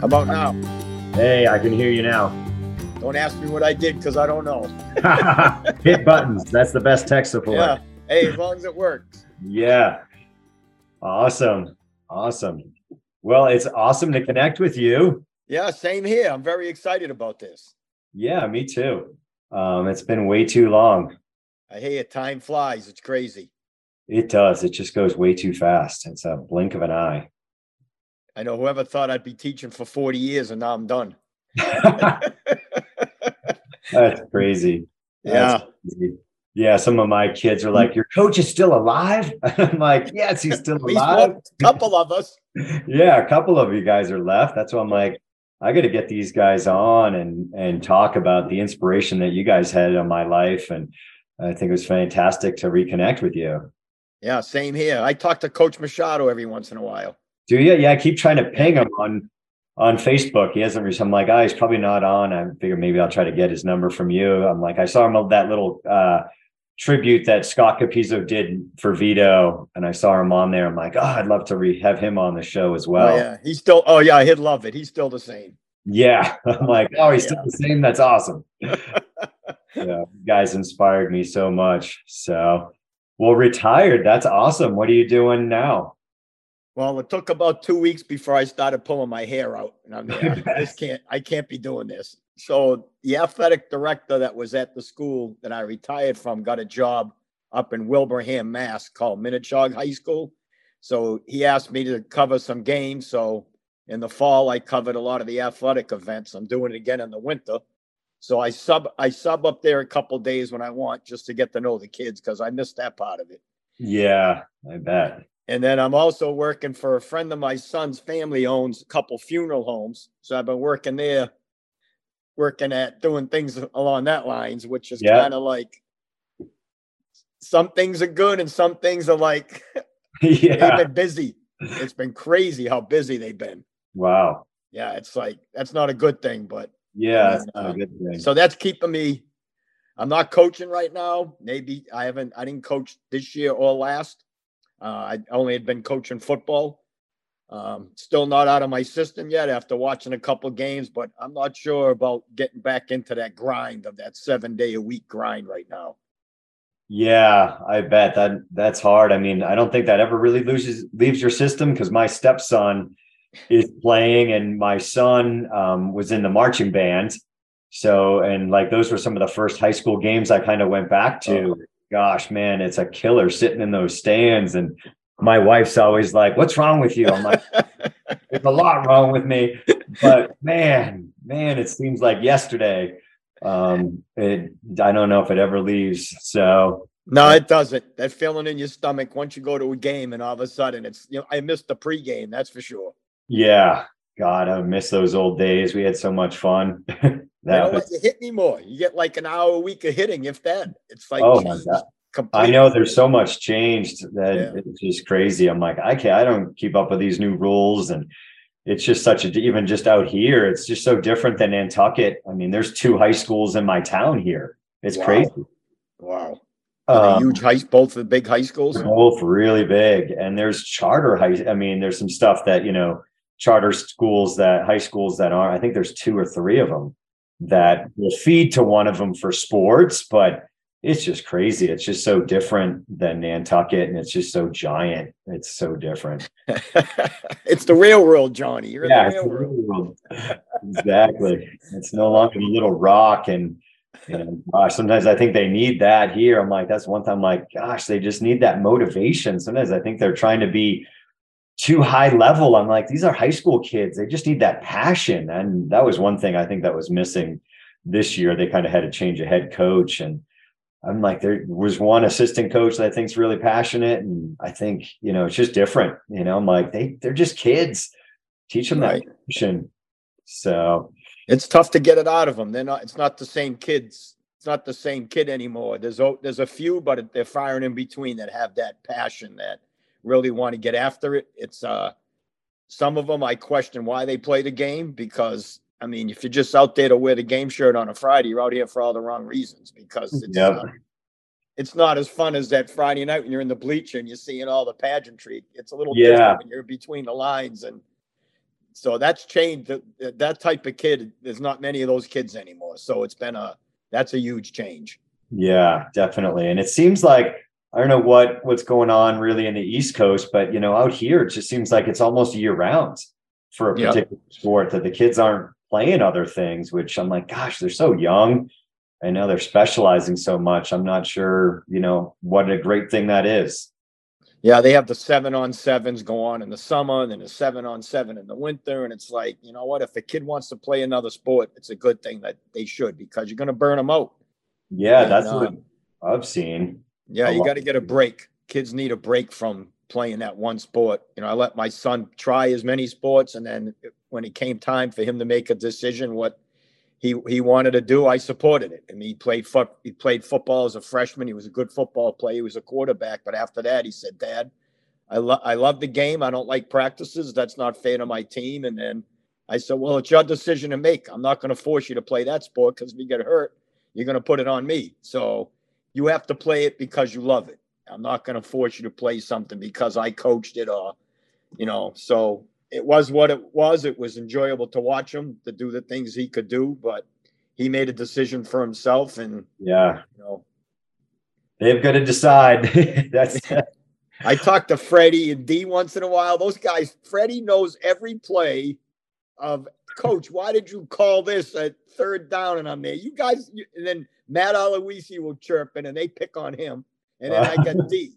How about now? Hey, I can hear you now. Don't ask me what I did because I don't know. Hit buttons. That's the best tech support. Yeah. Hey, as long as it works. Yeah. Awesome. Awesome. Well, it's awesome to connect with you. Yeah, same here. I'm very excited about this. Yeah, me too. Um, it's been way too long. I hear time flies. It's crazy. It does. It just goes way too fast. It's a blink of an eye. I know whoever thought I'd be teaching for 40 years and now I'm done. That's crazy. Yeah. That's crazy. Yeah, some of my kids are like, Your coach is still alive? I'm like, Yes, he's still alive. one couple of us. yeah, a couple of you guys are left. That's why I'm like, I got to get these guys on and and talk about the inspiration that you guys had on my life, and I think it was fantastic to reconnect with you. Yeah, same here. I talk to Coach Machado every once in a while. Do you? Yeah, I keep trying to ping him on on Facebook. He hasn't. reached- I'm like, oh, he's probably not on. I figure maybe I'll try to get his number from you. I'm like, I saw him on that little uh, tribute that Scott Capizzo did for Vito, and I saw him on there. I'm like, oh, I'd love to re- have him on the show as well. oh, yeah. He's still, oh, yeah, he'd love it. He's still the same. Yeah. I'm like, oh, he's still the same. That's awesome. yeah, guys inspired me so much. So, well, retired. That's awesome. What are you doing now? Well, it took about two weeks before I started pulling my hair out. And I'm like, this can't, I can't be doing this. So the athletic director that was at the school that I retired from got a job up in Wilbraham, Mass, called Minnechaug High School. So he asked me to cover some games. So in the fall, I covered a lot of the athletic events. I'm doing it again in the winter. So I sub I sub up there a couple days when I want just to get to know the kids because I missed that part of it. Yeah, I bet. And then I'm also working for a friend of my son's family owns a couple funeral homes. So I've been working there, working at doing things along that lines, which is Yeah. kind of like some things are good and some things are like they've been busy. It's been crazy how busy they've been. Wow. Yeah, it's like that's not a good thing, but Yeah, that's And, not uh, a good thing. so that's keeping me. I'm not coaching right now. Maybe I haven't. I didn't coach this year or last. Uh, I only had been coaching football. Um, still not out of my system yet after watching a couple games, but I'm not sure about getting back into that grind of that seven day a week grind right now. Yeah, I bet that that's hard. I mean, I don't think that ever really loses leaves your system because my stepson is playing and my son um, was in the marching band. So, and like those were some of the first high school games I kind of went back to. Gosh, man, it's a killer sitting in those stands. And my wife's always like, What's wrong with you? I'm like, There's a lot wrong with me. But man, man, it seems like yesterday. Um, it I don't know if it ever leaves. So No, it doesn't. That feeling in your stomach once you go to a game and all of a sudden it's you know I missed the pregame. That's for sure. Yeah, God, I miss those old days. We had so much fun. You don't let you hit anymore. You get like an hour a week of hitting, if that. It's like oh my God. I know there's so much changed that Yeah. it's just crazy. I'm like, I can't, I don't keep up with these new rules. And it's just such a, even just out here, it's just so different than Nantucket. I mean, there's two high schools in my town here. It's Wow. crazy. Wow. Um, huge high, both the big high schools. Both really big and there's charter high i mean there's some stuff that you know charter schools that high schools that are i think there's two or three of them that will feed to one of them for sports but it's just crazy it's just so different than nantucket and it's just so giant it's so different it's the real world, Johnny. You're yeah the real world. real world. exactly it's no longer a little rock and and gosh, sometimes I think they need that here. I'm like, that's one time I'm like, gosh, they just need that motivation. Sometimes I think they're trying to be too high level. I'm like, these are high school kids. They just need that passion. And that was one thing I think that was missing this year. They kind of had to change a head coach. And I'm like, there was one assistant coach that I think's really passionate. And I think, you know, it's just different. You know, I'm like, they they're just kids. Teach them Right. that passion. So It's tough to get it out of them. They're not. It's not the same kids. It's not the same kid anymore. There's there's a few, but they're firing in between that have that passion that really want to get after it. It's uh, some of them I question why they play the game because I mean, if you're just out there to wear the game shirt on a Friday, you're out here for all the wrong reasons because it's Yep. uh, it's not as fun as that Friday night when you're in the bleacher and you're seeing all the pageantry. It's a little Yeah. different when you're between the lines and so that's changed. That, that type of kid, there's not many of those kids anymore. So it's been a that's a huge change. Yeah, definitely. And it seems like I don't know what what's going on really in the East Coast, but you know, out here it just seems like it's almost year round for a particular yep. sport that the kids aren't playing other things, which I'm like, gosh, they're so young. I know they're specializing so much. I'm not sure, you know, what a great thing that is. Yeah, they have the seven on sevens go on in the summer, and then the seven on seven in the winter. And it's like, you know what? If a kid wants to play another sport, it's a good thing that they should because you're going to burn them out. Yeah, and, that's what um, I've seen. Yeah, you got to get a break. Kids need a break from playing that one sport. You know, I let my son try as many sports, and then when it came time for him to make a decision, what he he wanted to do, I supported it. And he played foot he played football as a freshman. He was a good football player. He was a quarterback. But after that, he said, "Dad, I love I love the game. I don't like practices. That's not fair to my team." And then I said, "Well, it's your decision to make. I'm not going to force you to play that sport because if you get hurt, you're going to put it on me. So you have to play it because you love it. I'm not going to force you to play something because I coached it or, you know. So it was what it was. It was enjoyable to watch him to do the things he could do, but he made a decision for himself. And yeah, you know, they've got to decide. That's. I talk to Freddie and D once in a while. Those guys, Freddie knows every play of coach. Why did you call this a third down and I'm there? You guys, and then Matt Aloisi will chirp in and they pick on him. And then I get D.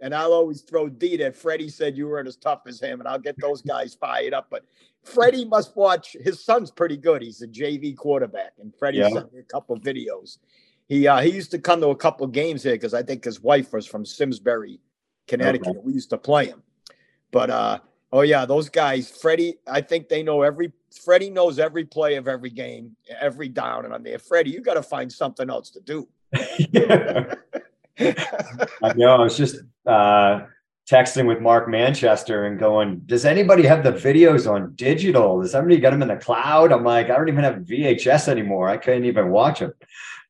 And I'll always throw D that Freddie said you weren't as tough as him, and I'll get those guys fired up. But Freddie must watch. His son's pretty good. He's a JV quarterback, and Freddie yeah. sent me a couple videos. He uh, he used to come to a couple games here because I think his wife was from Simsbury, Connecticut. Okay. We used to play him. But uh, oh yeah, those guys, Freddie. I think they know every. Freddie knows every play of every game, every down, and I'm there. Freddie, you got to find something else to do. I know. I was just uh, texting with Mark Manchester and going, "Does anybody have the videos on digital? Does somebody get them in the cloud?" I'm like, "I don't even have VHS anymore. I couldn't even watch them."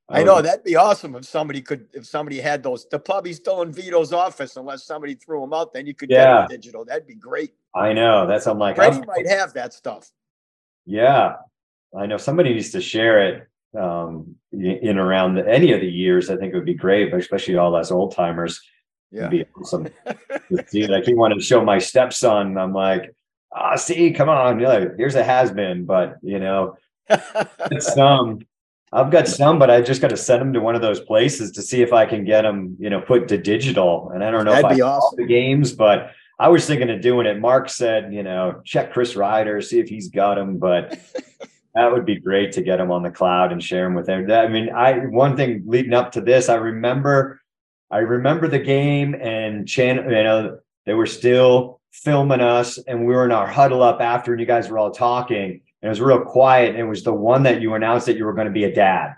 I, I know that'd be awesome if somebody could, if somebody had those. The puppy's still in Vito's office unless somebody threw them out. Then you could yeah. get them digital. That'd be great. I know. That's I'm like, Freddie might have that stuff. Yeah, I know somebody needs to share it um, in around the, any of the years, I think it would be great, but especially all us old timers. Yeah. It'd be awesome to see Like he wanted to show my stepson. I'm like, ah, oh, see, come on, You're like, here's a has been, but you know, it's some. I've got some, but I just got to send them to one of those places to see if I can get them, you know, put to digital. And I don't know That'd if I awesome. the games, but I was thinking of doing it. Mark said, you know, check Chris Ryder, see if he's got them, but that would be great to get them on the cloud and share them with everyone. I mean, I one thing leading up to this, I remember, I remember the game and channel. You know, they were still filming us, and we were in our huddle up after, and you guys were all talking. It was real quiet. And it was the one that you announced that you were going to be a dad.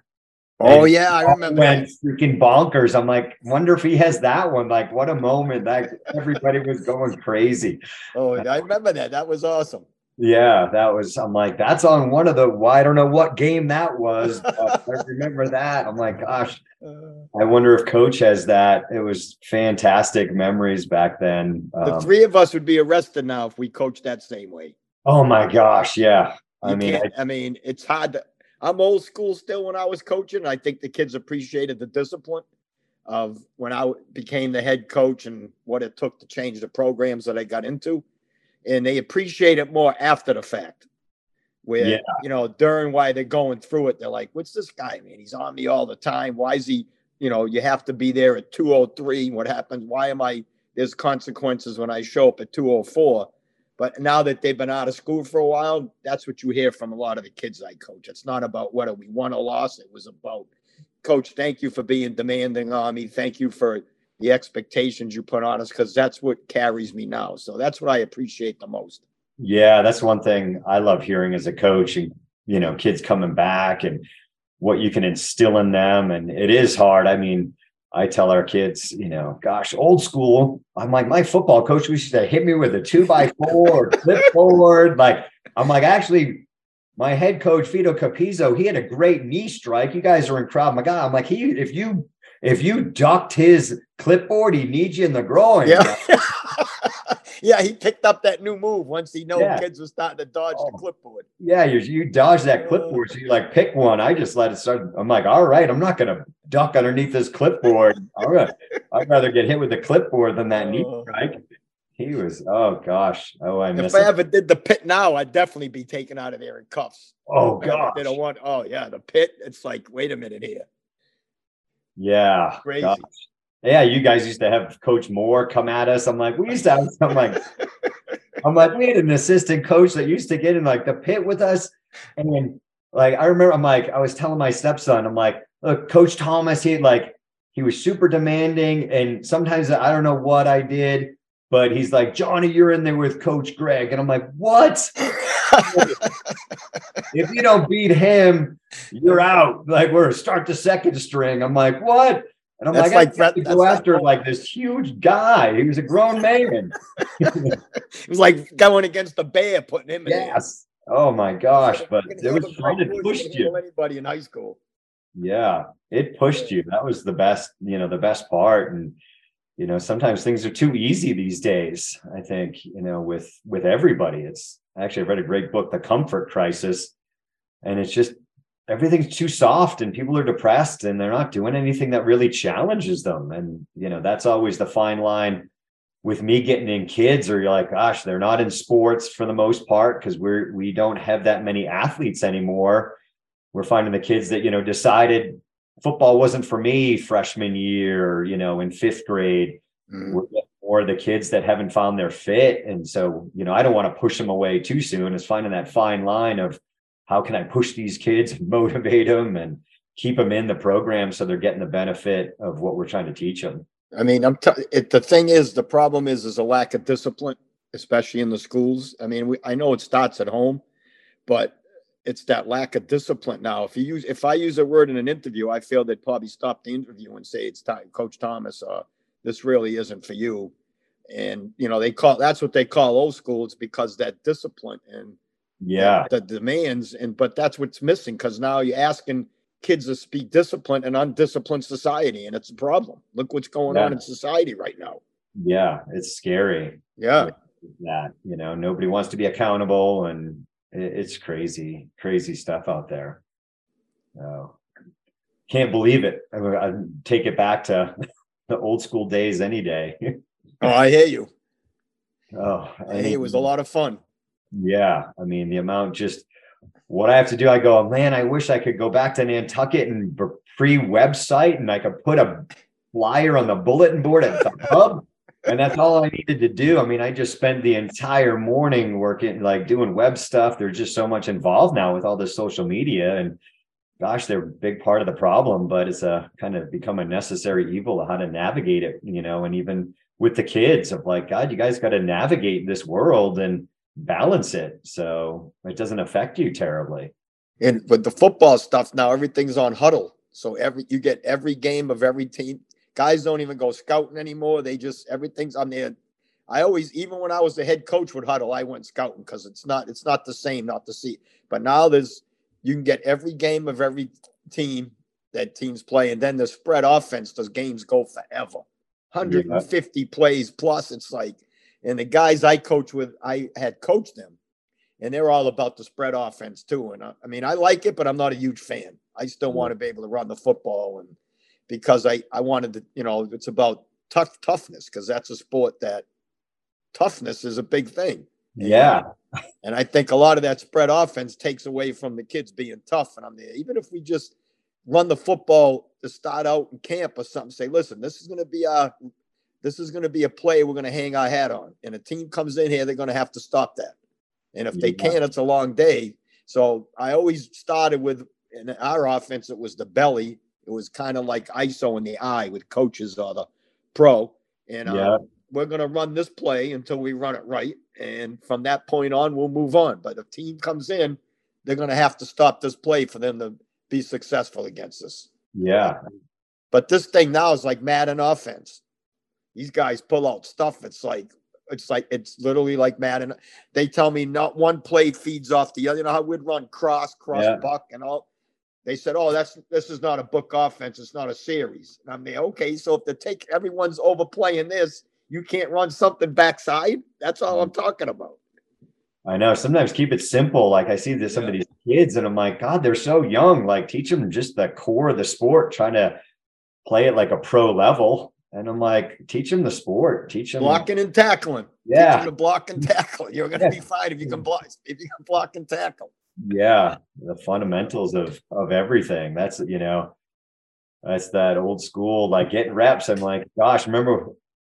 Oh and yeah, I remember. Went freaking bonkers. I'm like, wonder if he has that one. Like, what a moment! That everybody was going crazy. Oh, I remember that. That was awesome. Yeah, that was. I'm like, that's on one of the. Well, I don't know what game that was, I remember that. I'm like, gosh, I wonder if Coach has that. It was fantastic memories back then. The um, three of us would be arrested now if we coached that same way. Oh my gosh, yeah. I you mean, I, I, mean, it's hard. To, I'm old school still. When I was coaching, I think the kids appreciated the discipline of when I became the head coach and what it took to change the programs that I got into and they appreciate it more after the fact. Where yeah. you know during why they're going through it, they're like, "What's this guy, man? He's on me all the time. Why is he? You know, you have to be there at two oh three. What happens? Why am I? There's consequences when I show up at two oh four. But now that they've been out of school for a while, that's what you hear from a lot of the kids I coach. It's not about whether we won or lost. It was about, Coach, thank you for being demanding on me. Thank you for the expectations you put on us because that's what carries me now. So that's what I appreciate the most. Yeah, that's one thing I love hearing as a coach and you know, kids coming back and what you can instill in them. And it is hard. I mean, I tell our kids, you know, gosh, old school. I'm like, my football coach used to hit me with a two by four or clipboard. Like, I'm like, actually, my head coach, Vito Capizzo, he had a great knee strike. You guys are in crowd. My Maga. I'm like, he, if you if you ducked his clipboard, he needs you in the groin. Yeah. yeah, he picked up that new move once he know yeah. kids were starting to dodge oh. the clipboard. Yeah, you you dodge that clipboard, so you like pick one. I just let it start. I'm like, all right, I'm not gonna duck underneath this clipboard. All right, I'd rather get hit with the clipboard than that knee oh. strike. He was, oh gosh, oh I miss. If I ever did the pit now, I'd definitely be taken out of there in cuffs. Oh god, they don't want. Oh yeah, the pit. It's like, wait a minute here. Yeah, crazy. Gosh yeah, you guys used to have Coach Moore come at us. I'm like, we used to have, I'm like, I'm like, we had an assistant coach that used to get in like the pit with us. And like I remember I'm like, I was telling my stepson, I'm like, look, Coach Thomas, he like he was super demanding. And sometimes I don't know what I did, but he's like, Johnny, you're in there with Coach Greg. And I'm like, what? if you don't beat him, you're out. Like we're start the second string. I'm like, what? And I'm that's like, like I go after like this huge guy. He was a grown man. it was like going against the bear, putting him in. Yes. Oh my gosh! But it was trying to push you. Anybody in high school? Yeah, it pushed you. That was the best. You know, the best part. And you know, sometimes things are too easy these days. I think you know, with with everybody. It's actually I read a great book, The Comfort Crisis, and it's just everything's too soft and people are depressed and they're not doing anything that really challenges them. And you know that's always the fine line with me getting in kids or you're like gosh they're not in sports for the most part because we're we don't have that many athletes anymore. We're finding the kids that you know decided football wasn't for me freshman year you know in fifth grade. Mm. or the kids that haven't found their fit. And so you know i don't want to push them away too soon is finding that fine line of how can I push these kids motivate them and keep them in the program so they're getting the benefit of what we're trying to teach them. I mean, I'm t- it, the thing is, the problem is, is a lack of discipline, especially in the schools. I mean, we, I know it starts at home, but it's that lack of discipline now. If you use, if I use a word in an interview, I feel they'd probably stop the interview and say, "It's time, Coach Thomas. Uh, this really isn't for you." And you know, they call that's what they call old school. It's because that discipline and yeah. The, demands and but that's what's missing because now you're asking kids to be disciplined in undisciplined society and it's a problem. Look what's going yeah. on in society right now. Yeah it's scary. Yeah. That you know nobody wants to be accountable and it's crazy crazy stuff out there. So can't believe it. I, I take it back to the old school days any day. Oh i hear you. Oh hey, it was a lot of fun yeah. I mean, the amount just what I have to do, I go, man, I wish I could go back to Nantucket and free website and I could put a flyer on the bulletin board at the hub. And that's all I needed to do. I mean, I just spent the entire morning working, like doing web stuff. There's just so much involved now with all this social media. And gosh, they're a big part of the problem, but it's a kind of become a necessary evil of how to navigate it, you know, and even with the kids of like, God, you guys got to navigate this world. And balance it so it doesn't affect you terribly. And with the football stuff now, everything's on Hudl. So every you get every game of every team. Guys don't even go scouting anymore. They just everything's on there. I always, even when I was the head coach with Hudl, I went scouting because it's not it's not the same, not to see. But now there's you can get every game of every team that teams play, and then the spread offense. Those games go forever. 150 yeah. plays plus. It's like and the guys I coach with, I had coached them, and they're all about the spread offense too. And I, I mean, I like it, but I'm not a huge fan. I still want to be able to run the football, and because I I wanted to, you know, it's about tough toughness because that's a sport that toughness is a big thing. Yeah. And, and I think a lot of that spread offense takes away from the kids being tough. And I'm there. Even if we just run the football to start out in camp or something, say, listen, this is going to be our this is going to be a play we're going to hang our hat on. And a team comes in here, they're going to have to stop that. And if they can't, it's a long day. So I always started with in our offense, it was the belly. It was kind of like ISO in the eye with coaches or the pro. And uh, we're going to run this play until we run it right. And from that point on, we'll move on. But if team comes in, they're going to have to stop this play for them to be successful against us. Yeah. But this thing now is like Madden offense these guys pull out stuff. It's like it's like it's literally like Madden. They tell me not one play feeds off the other. You know how we'd run cross, cross yeah. buck, and all. They said, "Oh, that's this is not a book offense. It's not a series." And I'm there. Okay, so if they take everyone's overplaying this, you can't run something backside. That's all I'm talking about. I know. Sometimes keep it simple. Like I see this some yeah. of these kids, and I'm like, God, they're so young. Like teach them just the core of the sport. Trying to play it like a pro level. And I'm like, teach them the sport. Teach them blocking and tackling. Yeah, to block and tackle. You're going to yeah. be fine if you can block. If you can block and tackle. Yeah, the fundamentals of of everything. That's you know, that's that old school like getting reps. I'm like, gosh, remember,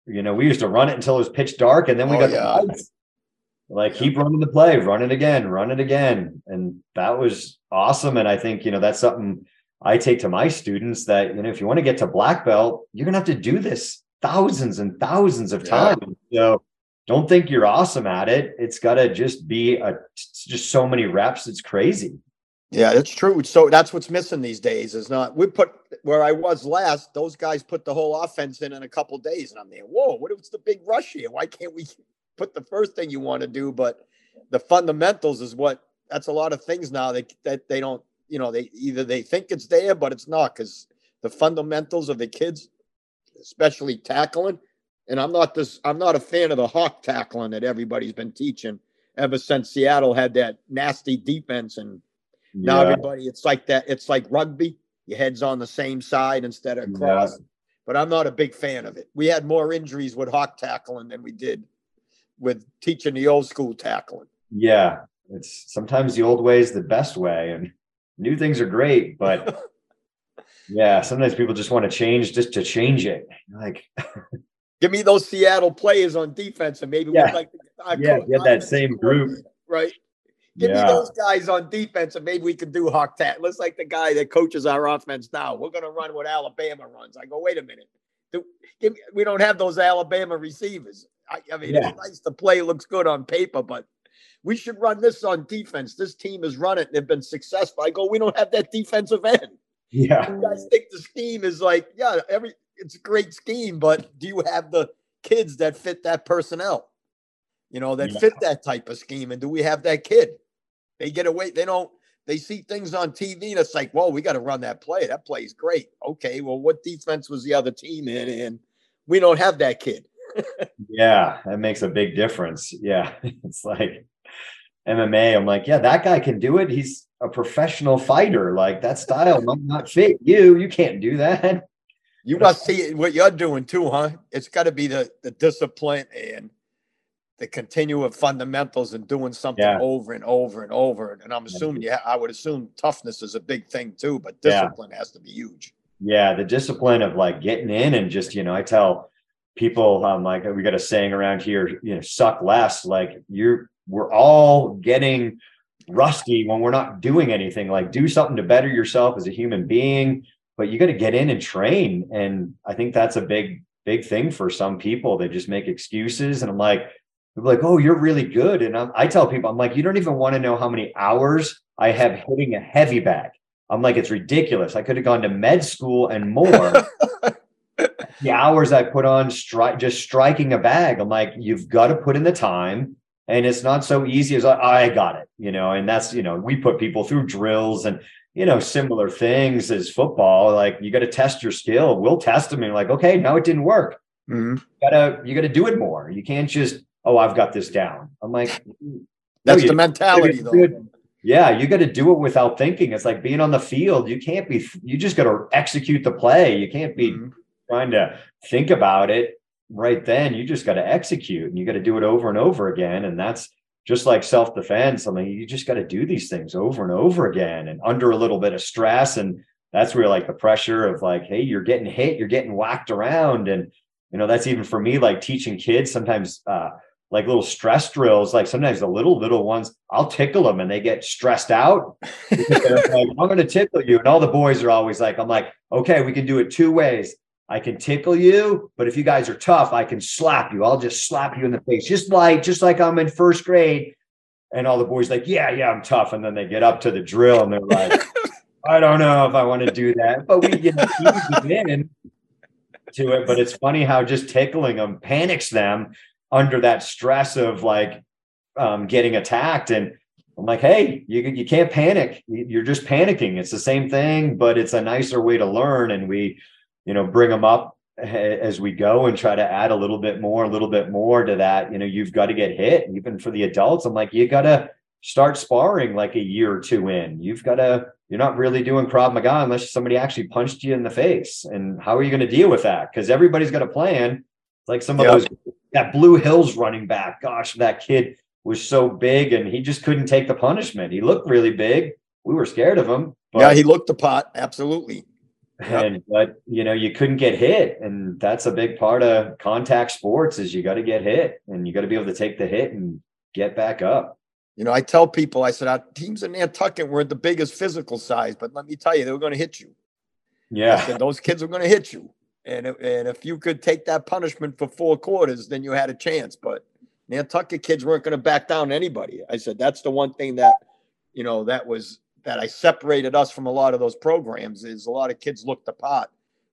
you know, we used to run it until it was pitch dark, and then we oh, got yeah. the lights like keep running the play, run it again, run it again. And that was awesome. And I think, you know, that's something I take to my students that, you know, if you want to get to black belt, you're going to have to do this thousands and thousands of times. Yeah. So don't think you're awesome at it. It's got to just be a, just so many reps. It's crazy. Yeah, that's true. So that's what's missing these days is not we put where I was last, those guys put the whole offense in in a couple days. And I'm there, whoa, what was the big rush here? Why can't we put the first thing you want to do, but the fundamentals is what that's a lot of things now that that they don't, you know, they either they think it's there, but it's not because the fundamentals of the kids, especially tackling. And I'm not this, I'm not a fan of the hawk tackling that everybody's been teaching ever since Seattle had that nasty defense. And yeah. now everybody, it's like that, it's like rugby. Your head's on the same side instead of cross. Yeah. But I'm not a big fan of it. We had more injuries with hawk tackling than we did with teaching the old school tackling. Yeah, it's sometimes the old way is the best way, and new things are great, but yeah, sometimes people just want to change just to change it. Like, give me those Seattle players on defense, and maybe yeah. we'd like to yeah, get that same group, right? Give yeah. me those guys on defense, and maybe we can do tat. Let's like the guy that coaches our offense now. We're going to run what Alabama runs. I go, wait a minute. Do, give me, we don't have those Alabama receivers. I, I mean, yeah. it's nice to play, looks good on paper, but we should run this on defense. This team has run it. And they've been successful. I go, we don't have that defensive end. Yeah. You guys think the scheme is like, yeah, every it's a great scheme, but do you have the kids that fit that personnel? You know, that yeah. fit that type of scheme. And do we have that kid? They get away, they don't, they see things on TV and it's like, well, we got to run that play. That play is great. Okay, well, what defense was the other team in? And we don't have that kid yeah, that makes a big difference. Yeah. It's like MMA. I'm like, yeah, that guy can do it. He's a professional fighter. Like that style might not fit you. You can't do that. You must see what you're doing too, huh? It's got to be the the discipline and the continual fundamentals and doing something yeah. over and over and over. And I'm assuming, yeah, I would assume toughness is a big thing too, but discipline yeah. has to be huge. Yeah, the discipline of like getting in and just, you know, I tell people um, like we got a saying around here you know suck less. Like you're we're all getting rusty when we're not doing anything. Like do something to better yourself as a human being but you got to get in and train. And i think that's a big big thing for some people. They just make excuses and i'm like they're like oh you're really good. And I'm, i tell people i'm like you don't even want to know how many hours i have hitting a heavy bag. I'm like it's ridiculous. I could have gone to med school and more the hours I put on stri- just striking a bag. I'm like, you've got to put in the time. And it's not so easy as I, I got it, you know, and that's, you know, we put people through drills and, you know, similar things as football. Like you got to test your skill. We'll test them and like, okay, now it didn't work. Mm-hmm. You gotta, you gotta do it more. You can't just, oh, I've got this down. I'm like, that's the mentality though. Yeah, you got to do it without thinking. It's like being on the field. You can't be, you just got to execute the play. You can't be mm-hmm trying to think about it right then. You just got to execute and you got to do it over and over again. And that's just like self defense. I mean, you just got to do these things over and over again and under a little bit of stress. And that's where like the pressure of like, hey, you're getting hit, you're getting whacked around. And, you know, that's even for me, like teaching kids sometimes, uh, like little stress drills, like sometimes the little, little ones, I'll tickle them and they get stressed out. like, I'm going to tickle you. And all the boys are always like, I'm like, okay, we can do it two ways. I can tickle you, but if you guys are tough, I can slap you. I'll just slap you in the face, just like just like I'm in first grade. And all the boys like, yeah, yeah, I'm tough. And then they get up to the drill and they're like, I don't know if I want to do that, but we get in to it. But it's funny how just tickling them panics them under that stress of like um, getting attacked. And I'm like, hey, you you can't panic. You're just panicking. It's the same thing, but it's a nicer way to learn. And we you know, bring them up as we go and try to add a little bit more, a little bit more to that, you know, you've got to get hit. Even for the adults, I'm like, you got to start sparring like a year or two in. You've got to, you're not really doing Krav Maga unless somebody actually punched you in the face. And how are you going to deal with that? Because everybody's got a plan. Like some of yep. those, that Blue Hills running back. Gosh, that kid was so big and he just couldn't take the punishment. He looked really big. We were scared of him. But, yeah, he looked the pot. Absolutely. And but you know, you couldn't get hit. And that's a big part of contact sports is you got to get hit and you got to be able to take the hit and get back up. You know, I tell people, I said, our teams in Nantucket weren't the biggest physical size, but let me tell you, they were going to hit you. Yeah. Said, Those kids were going to hit you. And, and if you could take that punishment for four quarters, then you had a chance. But Nantucket kids weren't going to back down anybody. I said, that's the one thing that, you know, that was that I separated us from a lot of those programs is a lot of kids looked apart.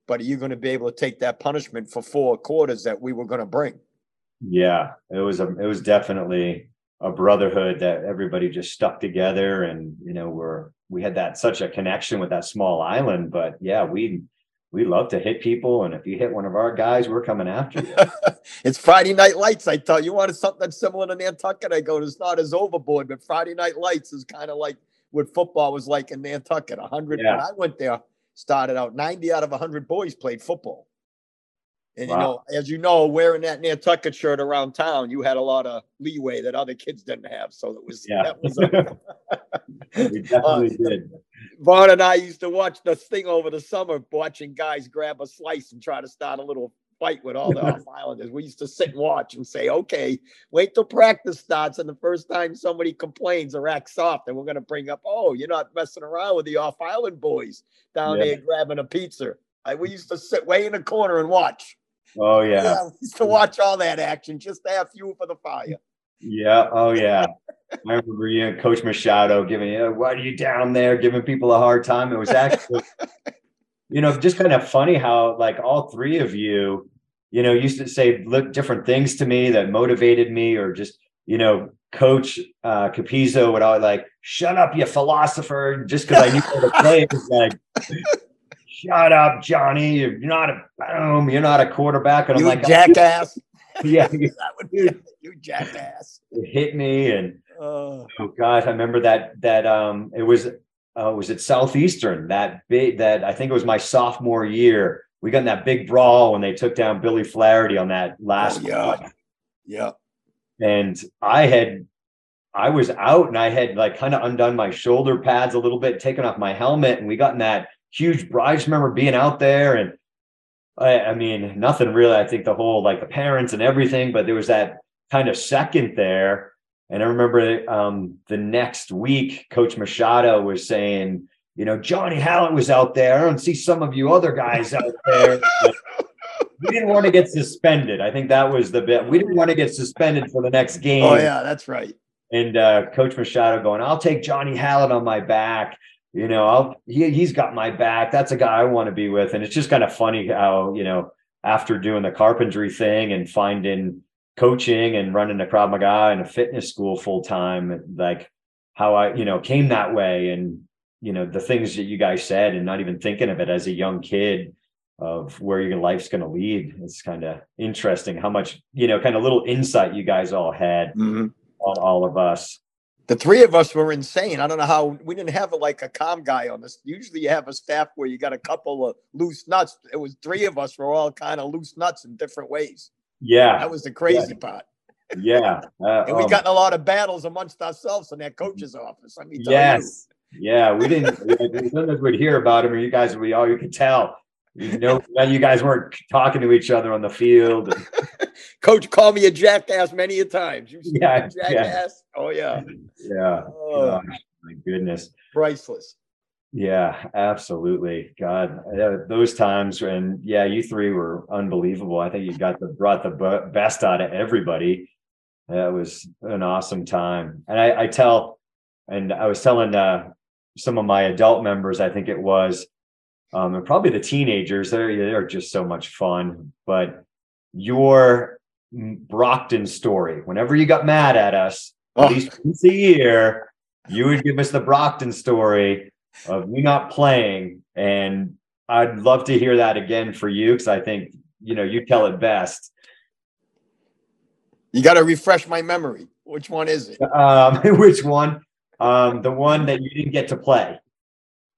But are you going to be able to take that punishment for four quarters that we were going to bring? Yeah, it was a, it was definitely a brotherhood that everybody just stuck together and you know we're we had that such a connection with that small island but yeah we we love to hit people and if you hit one of our guys we're coming after you it's friday night lights i tell you, you wanted something similar to nantucket i go it's not as overboard but friday night lights is kind of like what football was like in nantucket 100 yeah. when i went there started out 90 out of 100 boys played football and wow. you know, as you know, wearing that Nantucket shirt around town, you had a lot of leeway that other kids didn't have. So it was yeah. that was a, we definitely uh, did. Vaughn and I used to watch the thing over the summer, watching guys grab a slice and try to start a little fight with all the off islanders. We used to sit and watch and say, okay, wait till practice starts. And the first time somebody complains or acts soft, then we're going to bring up, oh, you're not messing around with the off island boys down yeah. there grabbing a pizza. I, we used to sit way in the corner and watch. Oh yeah. yeah used to watch all that action just to have fuel for the fire. Yeah. Oh yeah. I remember you know, Coach Machado giving you, why are you down there giving people a hard time? It was actually, you know, just kind of funny how like all three of you, you know, used to say look different things to me that motivated me or just, you know, Coach uh, Capizzo would always like, shut up, you philosopher, just because I knew how to play. It was like, shut up, Johnny. You're not a boom. You're not a quarterback. And I'm like, jackass. yeah, that would be you jackass. It hit me, and oh. oh gosh, I remember that. That um, it was uh, was it Southeastern that big that I think it was my sophomore year. We got in that big brawl when they took down Billy Flaherty on that last. Oh, yeah, yeah. And I had I was out and I had like kind of undone my shoulder pads a little bit, taken off my helmet, and we got in that huge. I just remember being out there, and I, I mean, nothing really. I think the whole like the parents and everything, but there was that kind of second there. And I remember um, the next week, Coach Machado was saying, you know, Johnny Hallett was out there. I don't see some of you other guys out there. we didn't want to get suspended. I think that was the bit. We didn't want to get suspended for the next game. Oh, yeah, that's right. And uh, Coach Machado going, I'll take Johnny Hallett on my back you know, I'll he he's got my back. That's a guy I want to be with. And it's just kind of funny how, you know, after doing the carpentry thing and finding coaching and running a Krav Maga and a fitness school full time, like how I, you know, came that way and, you know, the things that you guys said and not even thinking of it as a young kid of where your life's going to lead. It's kind of interesting how much, you know, kind of little insight you guys all had, mm-hmm. all, all of us the three of us were insane. I don't know how we didn't have a, like a calm guy on this. Usually you have a staff where you got a couple of loose nuts. It was three of us were all kind of loose nuts in different ways. Yeah. That was the crazy yeah. part. Yeah. Uh, and we um, got in a lot of battles amongst ourselves in that coach's office. I mean, yes. You. Yeah. We didn't, sometimes we'd hear about him or you guys would be, oh, you could tell you know, you guys weren't talking to each other on the field. Coach called me a jackass many a times. You yeah, jackass. Yeah. Oh yeah. Yeah. Oh. Gosh, my goodness. Priceless. Yeah, absolutely. God, those times when yeah, you three were unbelievable. I think you got the brought the best out of everybody. That was an awesome time. And I, I tell, and I was telling uh, some of my adult members, I think it was um, and probably the teenagers. They're they're just so much fun. But your Brockton story, whenever you got mad at us, oh. at least once a year, you would give us the Brockton story of you not playing, and I'd love to hear that again for you because I think you know, you tell it best. You got to refresh my memory. Which one is it? Um, which one? Um, the one that you didn't get to play,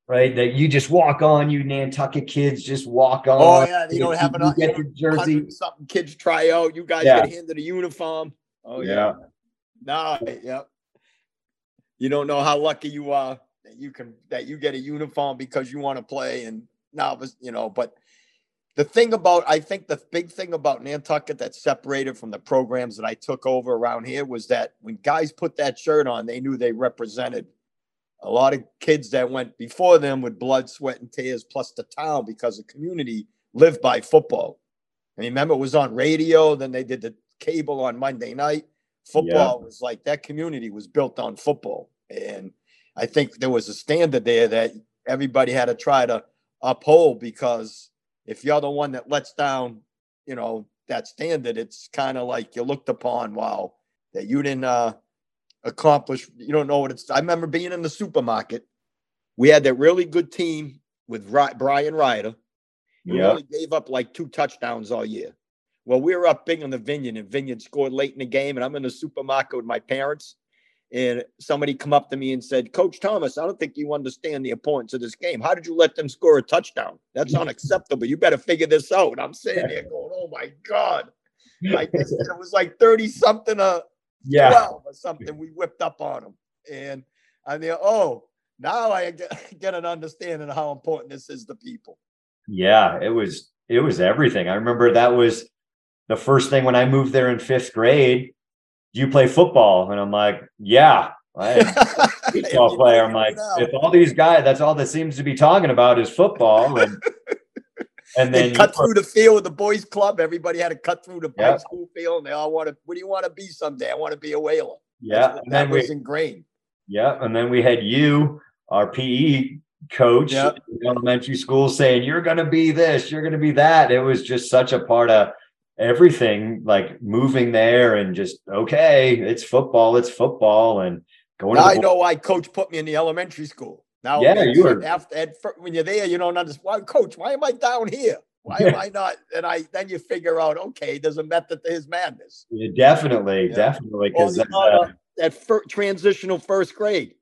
right? That you just walk on. You Nantucket kids just walk on. Oh yeah, you don't have you enough. get the jersey. Something kids try out. You guys Yeah. get handed a uniform. Oh Yeah. yeah. No, yeah. You don't know how lucky you are that you can that you get a uniform because you want to play and now you know, but the thing about I think the big thing about Nantucket that separated from the programs that I took over around here was that when guys put that shirt on, they knew they represented a lot of kids that went before them with blood, sweat, and tears, plus the town because the community lived by football. And remember, it was on radio. Then they did the cable on Monday night. Football was like that community was built on football. And I think there was a standard there that everybody had to try to uphold because if you're the one that lets down, you know, that standard, it's kind of like you're looked upon, wow, that you didn't uh, accomplish. You don't know what it's. I remember being in the supermarket. We had that really good team with Ry- Brian Ryder. We Yeah. only gave up like two touchdowns all year. Well, we were up big on the Vineyard, and Vineyard scored late in the game, and I'm in the supermarket with my parents, and somebody come up to me and said, "Coach Thomas, I don't think you understand the importance of this game. How did you let them score a touchdown? That's unacceptable. You better figure this out." I'm sitting there going, "Oh my god!" I guess it was like thirty something uh Yeah. 12 or something. We whipped up on them, and I mean, oh, now I get, get an understanding of how important this is to people. Yeah, it was it was everything. I remember that was the first thing when I moved there in fifth grade. Do you play football? And I'm like, yeah. I football player. I'm like, if all these guys, that's all that seems to be talking about is football. And and they then cut through the field with the boys club. Everybody had to cut through the Yeah. high school field, and they all want to. What do you want to be someday? I want to be a whaler. yeah, what- and that then we was ingrained. yeah, and then we had you, our PE coach Yeah. elementary school, saying you're going to be this, you're going to be that. It was just such a part of everything, like moving there and just okay, it's football, it's football, and going. I know why Coach put me in the elementary school. Now, Yeah, you were- after at, when you're there, you don't understand. Why, Coach? Why am I down here? Why am I not? And I then you figure out, okay, there's a method to his madness. Yeah, definitely, Yeah. definitely, because you uh, that fir- transitional first grade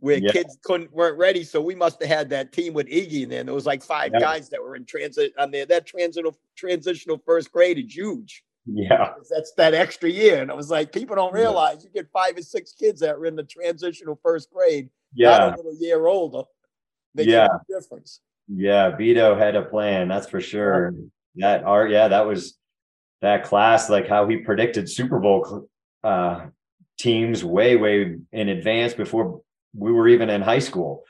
where Yeah. kids couldn't weren't ready. So we must have had that team with Iggy, and then there was like five Yeah. guys that were in transit on there. That transitional transitional first grade is huge. Yeah, That's that extra year, and it was like people don't Yeah. realize you get five or six kids that were in the transitional first grade, yeah, a little year older. Makes Yeah. a difference. yeah. Vito had a plan, that's for sure. That art, yeah, that was that class, like how he predicted Super Bowl uh, teams way, way in advance before we were even in high school.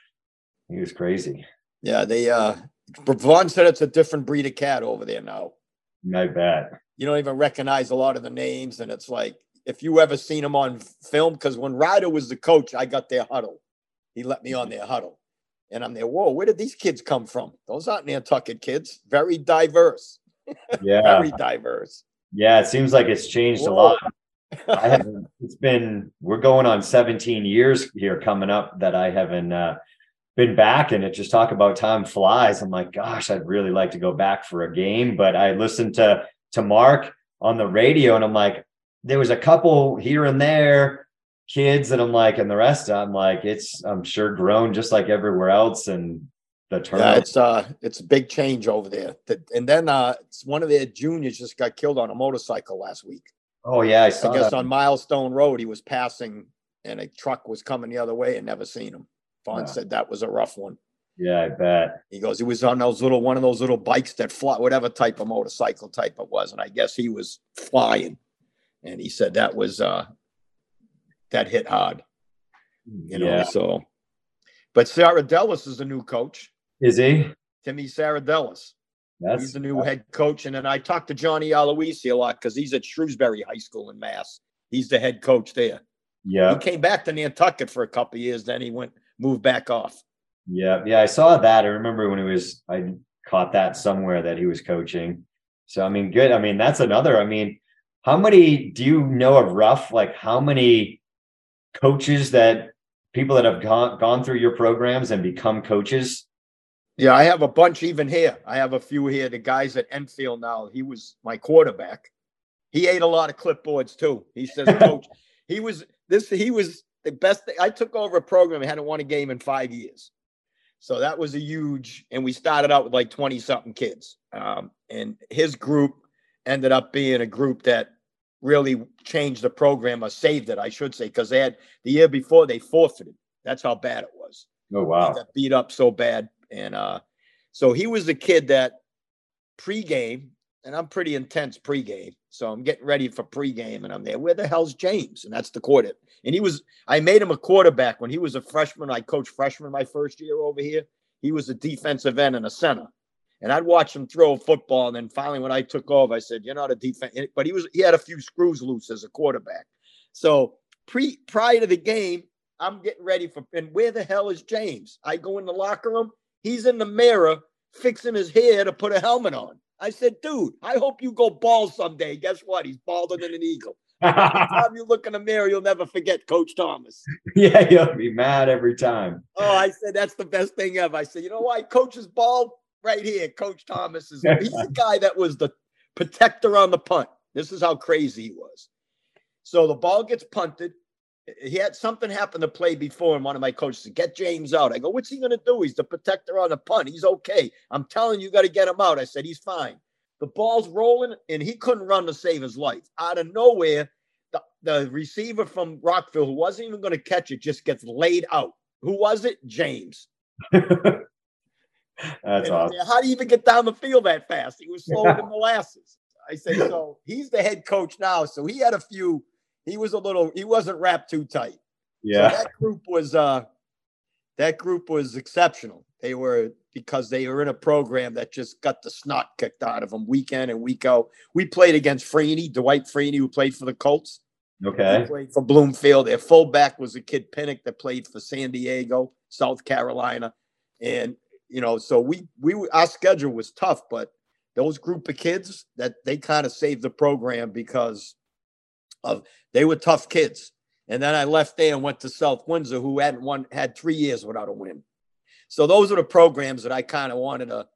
He was crazy. Yeah, they uh Vaughn said it's a different breed of cat over there now. I bet. you don't even recognize a lot of the names. And it's like, if you ever seen him on film, because when Ryder was the coach, I got their huddle. He let me on their huddle. And I'm there, whoa, where did these kids come from? Those aren't Nantucket kids. Very diverse. Yeah, Very diverse. yeah. It seems like it's changed a lot. I haven't. It's been we're going on 17 years here coming up that I haven't uh, been back, and it just talk about time flies. I'm like, gosh, I'd really like to go back for a game, but I listened to to Mark on the radio, and I'm like, there was a couple here and there kids that I'm like, and the rest I'm like, it's I'm sure grown just like everywhere else, and the yeah, it's uh it's a big change over there. And then uh it's one of their juniors just got killed on a motorcycle last week. Oh yeah, I saw I guess that. on Milestone Road, he was passing and a truck was coming the other way and never seen him. Vaughn Yeah. said that was a rough one. yeah, I bet. He goes, he was on those little one of those little bikes that fly, whatever type of motorcycle type it was, and I guess he was flying. And he said that was uh that hit hard, you know. yeah, So, but Sarah Dellis is the new coach, is he? Timmy Sarah Dellis. That's He's the new head coach, and then I talked to Johnny Aloisi a lot because he's at Shrewsbury High School in Mass. He's the head coach there. yeah. He came back to Nantucket for a couple of years, then he went moved back off. Yeah, yeah, I saw that. I remember when he was, I caught that somewhere that he was coaching. So, I mean, good. I mean, that's another. I mean, how many do you know of rough? Like, how many coaches that people that have gone gone through your programs and become coaches? Yeah, I have a bunch even here. I have a few here. The guys at Enfield now, he was my quarterback. He ate a lot of clipboards too. He says, Coach, he was this, he was the best. Thing. I took over a program, he hadn't won a game in five years. So that was a huge, and we started out with like 20 something kids. Um, and his group ended up being a group that really changed the program or saved it, I should say, because they had the year before they forfeited. That's how bad it was. Oh, wow. got beat up so bad. And uh, so he was the kid that pregame, and I'm pretty intense pregame. So I'm getting ready for pregame, and I'm there. Where the hell's James? And that's the quarter. And he was, I made him a quarterback when he was a freshman. I coached freshman my first year over here. He was a defensive end and a center. And I'd watch him throw a football. And then finally, when I took over, I said, You're not a defense. But he was, he had a few screws loose as a quarterback. So pre prior to the game, I'm getting ready for, and where the hell is James? I go in the locker room. He's in the mirror fixing his hair to put a helmet on. I said, dude, I hope you go bald someday. Guess what? He's balder than an eagle. Every time you look in the mirror, you'll never forget Coach Thomas. Yeah, you'll be mad every time. Oh, I said that's the best thing ever. I said, you know why? Coach is bald right here. Coach Thomas is he's the guy that was the protector on the punt. This is how crazy he was. So the ball gets punted. He had something happen to play before, and one of my coaches said, Get James out. I go, What's he going to do? He's the protector on the punt. He's okay. I'm telling you, you got to get him out. I said, He's fine. The ball's rolling, and he couldn't run to save his life. Out of nowhere, the, the receiver from Rockville, who wasn't even going to catch it, just gets laid out. Who was it? James. That's and, awesome. How do you even get down the field that fast? He was slower than molasses. I said, so he's the head coach now. So he had a few, he was a little, he wasn't wrapped too tight. Yeah. So that group was uh that group was exceptional. They were because they were in a program that just got the snot kicked out of them week in and week out. We played against Freeney, Dwight Freeney, who played for the Colts. Okay. He played for Bloomfield. Their fullback was a kid Pinnock that played for San Diego, South Carolina. And you know, so we we our schedule was tough, but those group of kids that they kind of saved the program because of they were tough kids. And then I left there and went to South Windsor, who hadn't won had three years without a win. So those are the programs that I kind of wanted to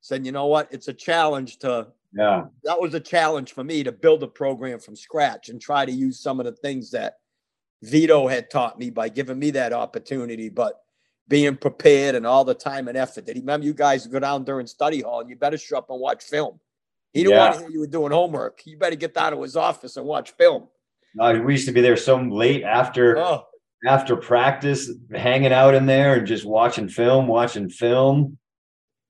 said, you know what, it's a challenge to yeah. That was a challenge for me to build a program from scratch and try to use some of the things that Vito had taught me by giving me that opportunity. But being prepared and all the time and effort. Did he remember you guys go down during study hall and you better show up and watch film? He didn't yeah. want to hear you were doing homework. You better get out of his office and watch film. We used to be there so late after oh. after practice, hanging out in there and just watching film, watching film.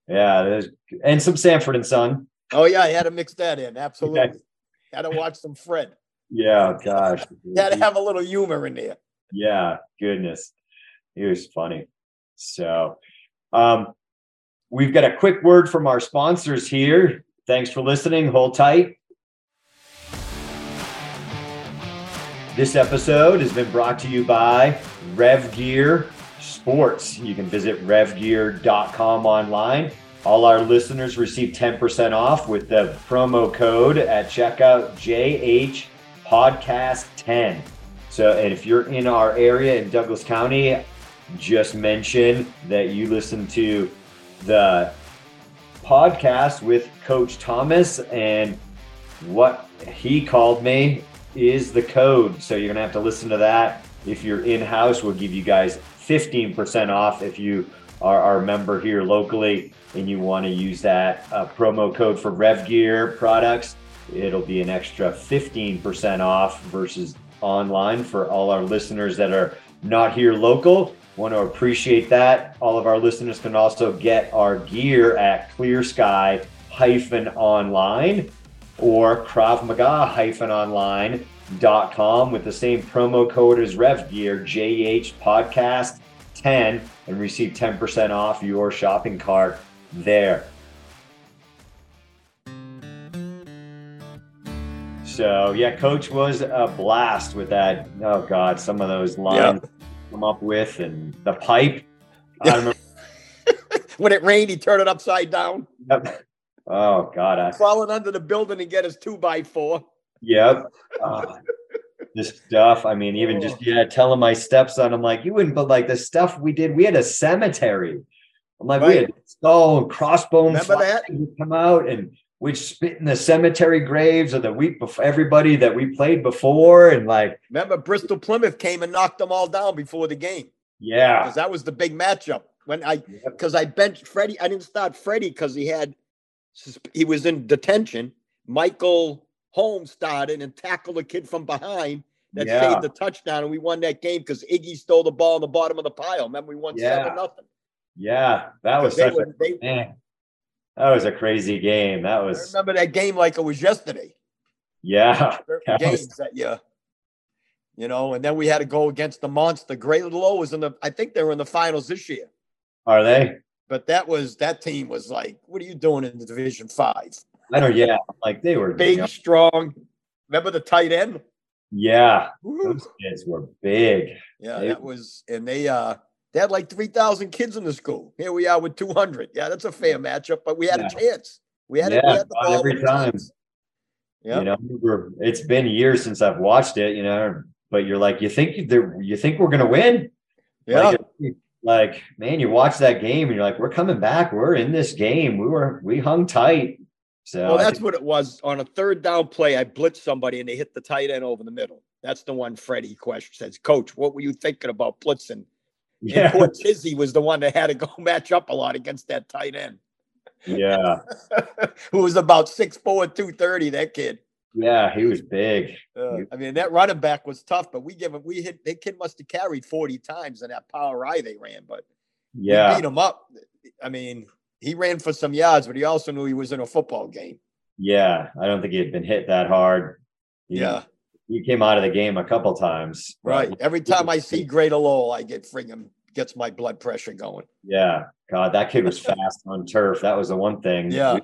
Yeah, and some Sanford and Son. Oh yeah, he had to mix that in. Absolutely, yeah. had to watch some Fred. Yeah, gosh, had to have a little humor in there. Yeah, goodness, he was funny. So, um, we've got a quick word from our sponsors here. Thanks for listening. Hold tight. This episode has been brought to you by Rev Gear Sports. You can visit revgear.com online. All our listeners receive 10% off with the promo code at checkout JH Podcast 10. So, and if you're in our area in Douglas County, just mention that you listen to the podcast with Coach Thomas, and what he called me is the code. So you're gonna have to listen to that. If you're in house, we'll give you guys 15% off if you are our member here locally and you want to use that uh, promo code for Rev Gear products. It'll be an extra 15% off versus online for all our listeners that are not here local. Want to appreciate that. All of our listeners can also get our gear at Clear Sky hyphen online or Krav Maga hyphen online.com with the same promo code as Rev Gear, JH Podcast 10, and receive 10% off your shopping cart there. So yeah, coach was a blast with that. Oh God, some of those lines. Yep come up with and the pipe. when it rained, he turned it upside down. Yep. Oh God, I crawling under the building and get his two by four. Yep. Uh, this stuff. I mean, even just oh. yeah, telling my stepson, I'm like, you wouldn't, but like the stuff we did, we had a cemetery I'm like, we had skull and crossbone Remember that? come out and we'd spit in the cemetery graves of the week before everybody that we played before. And like, Remember, Bristol Plymouth came and knocked them all down before the game yeah, because that was the big matchup. When I because I benched Freddie, I didn't start Freddie because he had he was in detention. Michael Holmes started and tackled a kid from behind that Yeah. saved the touchdown, and we won that game because Iggy stole the ball in the bottom of the pile. Remember, we won Yeah. seven nothing. yeah, that was They such were- they- a man. That was a crazy game. That was. I remember that game like it was yesterday. yeah, That was- games that you, you know, and then we had to go against the monster. Greater Lowell was in the. I think they were in the finals this year. Are they? But that was that team was like, what are you doing in the Division Five? I don't. Yeah, like they were Big, strong. Remember the tight end? Yeah, Woo. those kids were big. Yeah, They- that was, and they uh they had like three thousand kids in the school. Here we are with two hundred. Yeah, that's a fair matchup, but we had Yeah. a chance. We had, it, we Yeah, had the ball every time. Yeah, You know, we're, it's been years since I've watched it. You know, but you're like, you think there, you think we're gonna win? yeah. Like, like, man, you watch that game and you're like, we're coming back. We're in this game. We were, we hung tight. So well, that's think- what it was. On a third down play, I blitzed somebody and they hit the tight end over the middle. That's the one Freddie question says, Coach, what were you thinking about blitzing? And yeah, poor Tizzy was the one that had to go match up a lot against that tight end, yeah, who was about 6'4, 230, that kid. yeah. He was big. Uh, I mean, that running back was tough, but we give him, we hit, that kid must have carried 40 times in that power I they ran, but Yeah, beat him up. I mean, he ran for some yards, but he also knew he was in a football game. yeah. I don't think he had been hit that hard. He- Yeah, he came out of the game a couple times. right. Every time I see Greater Lowell, I get friggin' gets my blood pressure going. Yeah, God, that kid was fast on turf. That was the one thing. Yeah.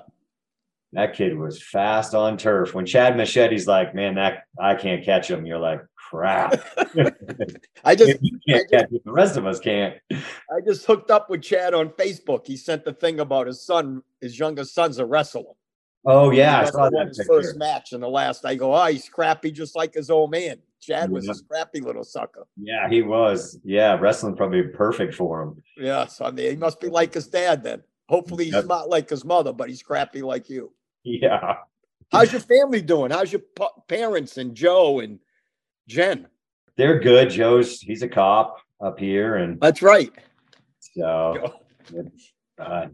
that kid was fast on turf. When Chad Machete's like, "Man, that I can't catch him," you're like, "Crap, I just you can't catch him, the rest of us can't." I just hooked up with Chad on Facebook. He sent the thing about his son, his youngest son's a wrestler. Oh yeah, I saw that picture. first match in the last. I go, oh, he's scrappy just like his old man. Chad was Yeah. a scrappy little sucker. Yeah, he was. Yeah, wrestling probably perfect for him. Yeah, so I mean, he must be like his dad then. Hopefully, he's Yep. not like his mother, but he's scrappy like you. Yeah, How's your family doing? How's your pa- parents and Joe and Jen? they're good. Joe's he's a cop up here, and That's right. so uh,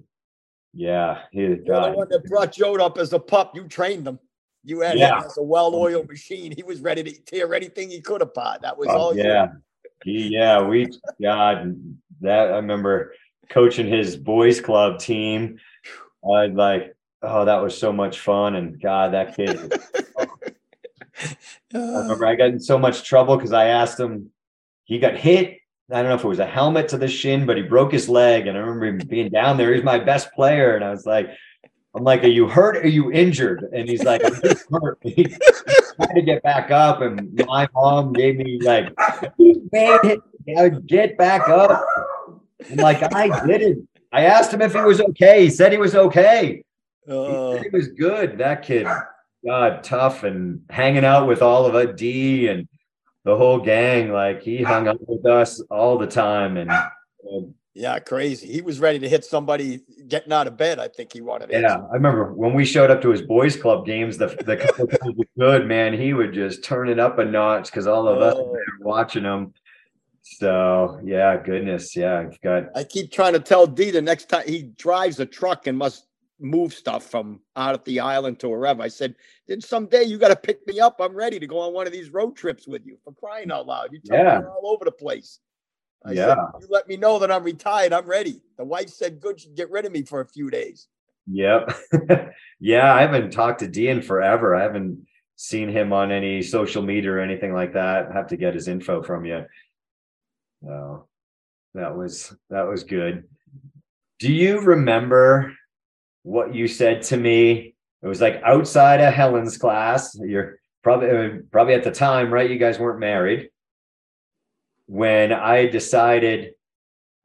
yeah, he You're the one that brought Joe up as a pup. You trained him. You had Yeah. him as a well-oiled machine. He was ready to tear anything he could apart. That was Oh, all. yeah. He, yeah, we, God, that I remember coaching his boys club team. I was like, oh, that was so much fun. And God, that kid, I remember I got in so much trouble because I asked him, he got hit. I don't know if it was a helmet to the shin, but he broke his leg. And I remember him being down there. He's my best player. And I was like, I'm like, are you hurt? Are you injured? And he's like, I'm just hurt. He tried to get back up. And my mom gave me like, man, get back up. I'm like, I didn't. I asked him if he was okay. He said he was okay. He uh, said he was good. That kid, God, tough and hanging out with all of it, D and the whole gang. Like he hung out with us all the time. And uh, yeah, crazy. He was ready to hit somebody getting out of bed. I think he wanted. yeah, I remember when we showed up to his boys club games, the the couple times was good, man. He would just turn it up a notch because all of us Oh. were watching him. So yeah, goodness, yeah, I've got I keep trying to tell D the next time he drives a truck and must move stuff from out of the island to wherever. I said, then someday you got to pick me up. I'm ready to go on one of these road trips with you for crying out loud. You tell Yeah. me all over the place. I Yeah. said, you let me know that I'm retired. I'm ready. The wife said, good, you get rid of me for a few days. Yep. yeah, I haven't talked to Dean forever. I haven't seen him on any social media or anything like that. I have to get his info from you. So that was that was good. Do you remember what you said to me? It was like outside of Helen's class. You're probably uh, probably at the time, right? You guys weren't married. When I decided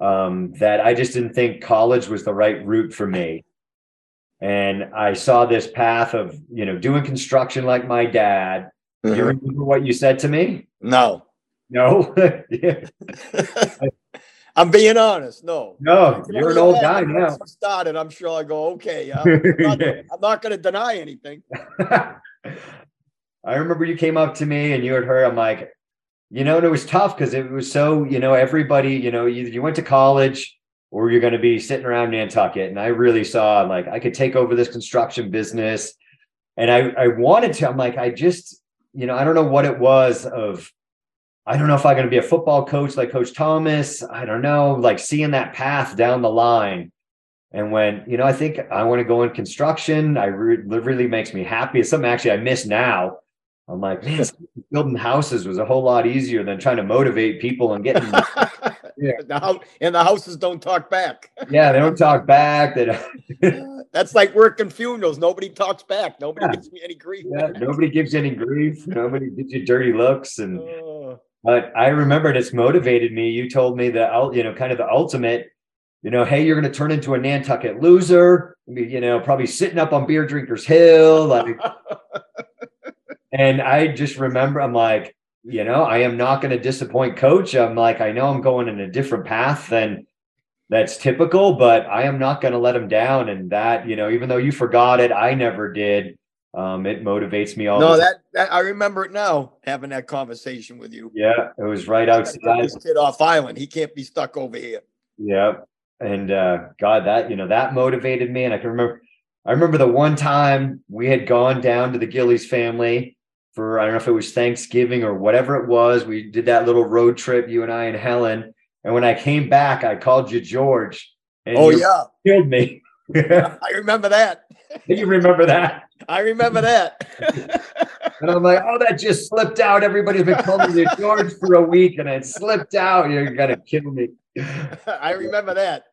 um, that I just didn't think college was the right route for me and I saw this path of you know doing construction like my dad. You remember what you said to me? No. No. I'm being honest. No. No, you're an old guy now. Started, I'm sure I go, okay. Uh, I'm not, not going to deny anything. I remember you came up to me and you had heard, I'm like, you know, and it was tough because it was so, you know, everybody, you know, you, you went to college or you're going to be sitting around Nantucket. And I really saw like I could take over this construction business. And I, I wanted to, I'm like, I just, you know, I don't know what it was of, I don't know if I'm going to be a football coach like Coach Thomas. I don't know, like seeing that path down the line. And when, you know, I think I want to go in construction, I re- really makes me happy. It's something actually I miss now I'm like, man, building houses was a whole lot easier than trying to motivate people and getting. yeah. The and the houses don't talk back. yeah, they don't talk back. They That's like working funerals. Nobody talks back. Nobody yeah. gives me any grief. Yeah, nobody gives you any grief. Nobody gives you dirty looks. And uh, but I remember it's motivated me. You told me that you know, kind of the ultimate. You know, hey, you're going to turn into a Nantucket loser. You know, probably sitting up on Beer Drinkers Hill, like and I just remember, I'm like, you know, I am not going to disappoint coach. I'm like, I know I'm going in a different path than that's typical, but I am not going to let him down. And that, you know, even though you forgot it, I never did. Um, it motivates me all. No, that, that, I remember it now. Having that conversation with you. Yeah, it was right outside. This kid off island. He can't be stuck over here. Yeah, and uh, God, that you know that motivated me. And I can remember, I remember the one time we had gone down to the Gillies family for I don't know if it was Thanksgiving or whatever it was. We did that little road trip, you and I and Helen. And when I came back, I called you George. oh yeah, killed me. I remember that. you remember that? I remember that. and I'm like, oh, that just slipped out. Everybody's been calling me George for a week, and it slipped out. You're gonna kill me. I remember that.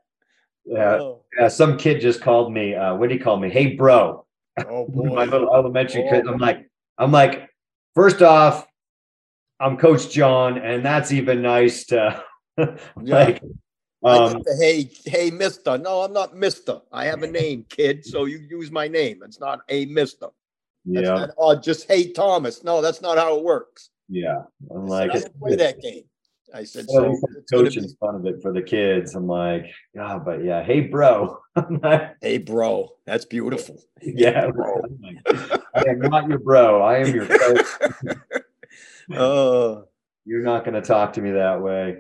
Yeah, oh. yeah. Some kid just called me. Uh, what did he call me? Hey, bro. Oh boy. My little elementary oh. kid. I'm like, I'm like, first off, I'm Coach John, and that's even nice to like. Um, hey, hey, Mister. No, I'm not Mister. I have a name, kid. So you use my name. It's not a Mister. Yeah. or just hey, Thomas. No, that's not how it works. Yeah, I'm like, said, play that game. I said, so, so coaching be- fun of it for the kids. I'm like, yeah, but yeah, hey, bro. hey, bro, that's beautiful. Yeah, bro. I am not your bro. I am your coach. oh, you're not going to talk to me that way.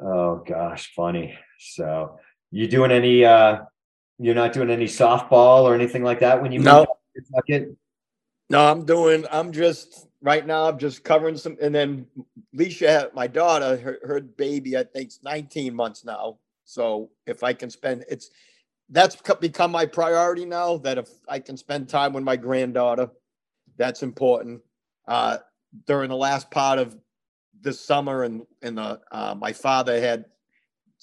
Oh gosh, funny. So, you doing any? uh You're not doing any softball or anything like that when you no. No, I'm doing. I'm just right now. I'm just covering some, and then Leisha, my daughter, her, her baby, I think, is 19 months now. So if I can spend, it's that's become my priority now. That if I can spend time with my granddaughter, that's important. Uh, during the last part of this summer, and and the uh, my father had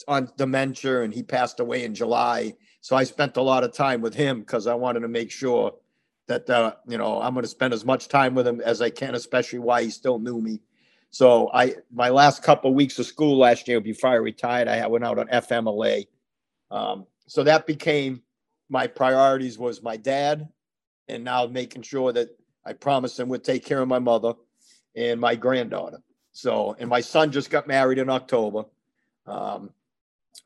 on dementia, and he passed away in July. So I spent a lot of time with him because I wanted to make sure that uh, you know I'm going to spend as much time with him as I can, especially while he still knew me. So I my last couple of weeks of school last year before I retired, I went out on FMLA. Um, so that became my priorities was my dad, and now making sure that I promised him would take care of my mother and my granddaughter. So and my son just got married in October, um,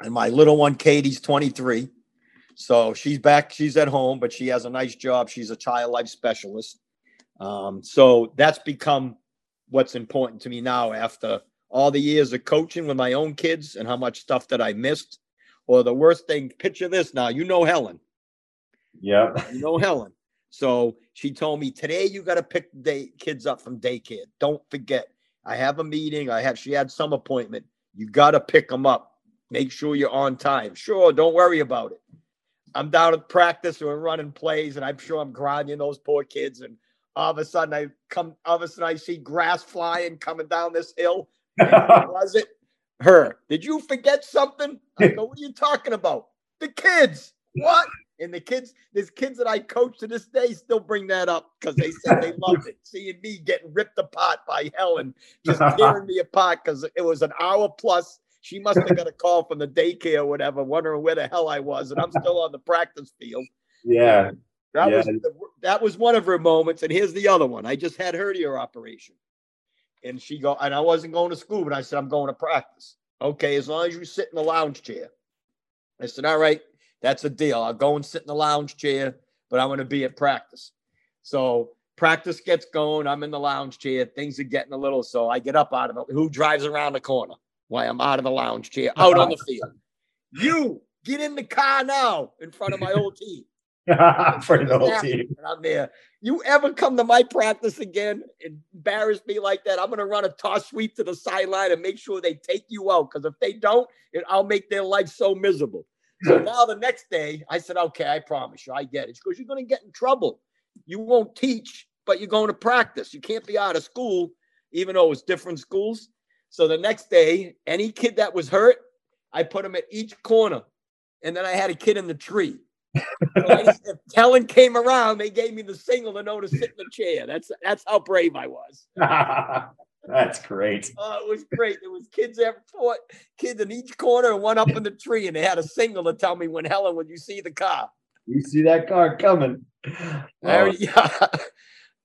and my little one Katie's 23. So she's back, she's at home, but she has a nice job. She's a child life specialist. Um, so that's become what's important to me now after all the years of coaching with my own kids and how much stuff that I missed. Or the worst thing, picture this now, you know Helen. Yeah. You know Helen. So she told me today you got to pick day kids up from daycare. Don't forget. I have a meeting. I have she had some appointment. You got to pick them up. Make sure you're on time. Sure, don't worry about it. I'm down at practice or running plays, and I'm sure I'm grinding those poor kids. And all of a sudden, I come. All of a sudden, I see grass flying coming down this hill. was it her? Did you forget something? I go, what are you talking about? The kids. What? And the kids, there's kids that I coach to this day still bring that up because they said they loved it. Seeing me getting ripped apart by Helen, just tearing me apart because it was an hour plus she must have got a call from the daycare or whatever, wondering where the hell I was, and I'm still on the practice field. Yeah. That yeah. was the, that was one of her moments, and here's the other one. I just had her ear operation, and she go, and I wasn't going to school, but I said I'm going to practice. Okay, as long as you sit in the lounge chair. I said, all right, that's a deal. I'll go and sit in the lounge chair, but I'm going to be at practice. So practice gets going. I'm in the lounge chair. Things are getting a little, so I get up out of it. Who drives around the corner? Why I'm out of the lounge chair, out on the field. You get in the car now in front of my old team. for the whole team. And I'm there. You ever come to my practice again and embarrass me like that? I'm going to run a toss sweep to the sideline and make sure they take you out. Because if they don't, it, I'll make their life so miserable. So now the next day, I said, okay, I promise you, I get it. Because you're going to get in trouble. You won't teach, but you're going to practice. You can't be out of school, even though it was different schools. So the next day, any kid that was hurt, I put them at each corner. And then I had a kid in the tree. So I, if Helen came around, they gave me the signal to know to sit in the chair. That's that's how brave I was. That's great. Oh, it was great. There was kids there, four kids in each corner and one up in the tree, and they had a signal to tell me when Helen, when you see the car. You see that car coming. Oh. yeah.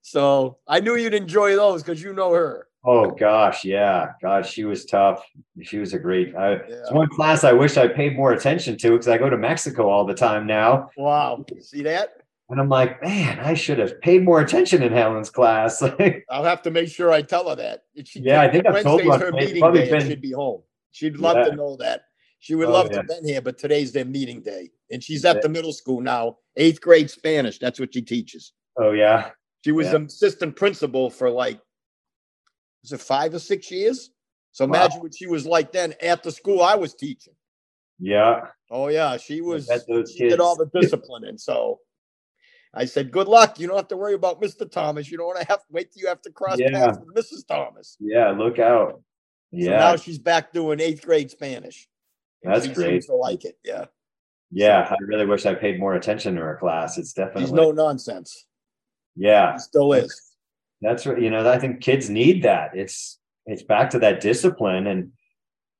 So I knew you'd enjoy those because you know her. Oh gosh, yeah, gosh, she was tough. She was a great. I, yeah. It's one class I wish I paid more attention to because I go to Mexico all the time now. Wow, see that? And I'm like, man, I should have paid more attention in Helen's class. I'll have to make sure I tell her that. She, yeah, I think I've told her her meeting day. Been... She'd be home. She'd love yeah. to know that. She would oh, love yeah. to been here, but today's their meeting day, and she's at yeah. the middle school now, eighth grade Spanish. That's what she teaches. Oh yeah. She was assistant principal for like was it five or six years? So wow. imagine what she was like then at the school I was teaching. Yeah. Oh yeah, she was. She kids. did all the discipline, and so I said, "Good luck. You don't have to worry about Mr. Thomas. You don't want to have to wait till you have to cross yeah. paths with Mrs. Thomas." Yeah, look out. Yeah. So now she's back doing eighth grade Spanish. That's great. To like it, yeah. Yeah, so, I really wish I paid more attention to her class. It's definitely she's no nonsense. Yeah, she still is. That's right. You know, I think kids need that. It's it's back to that discipline and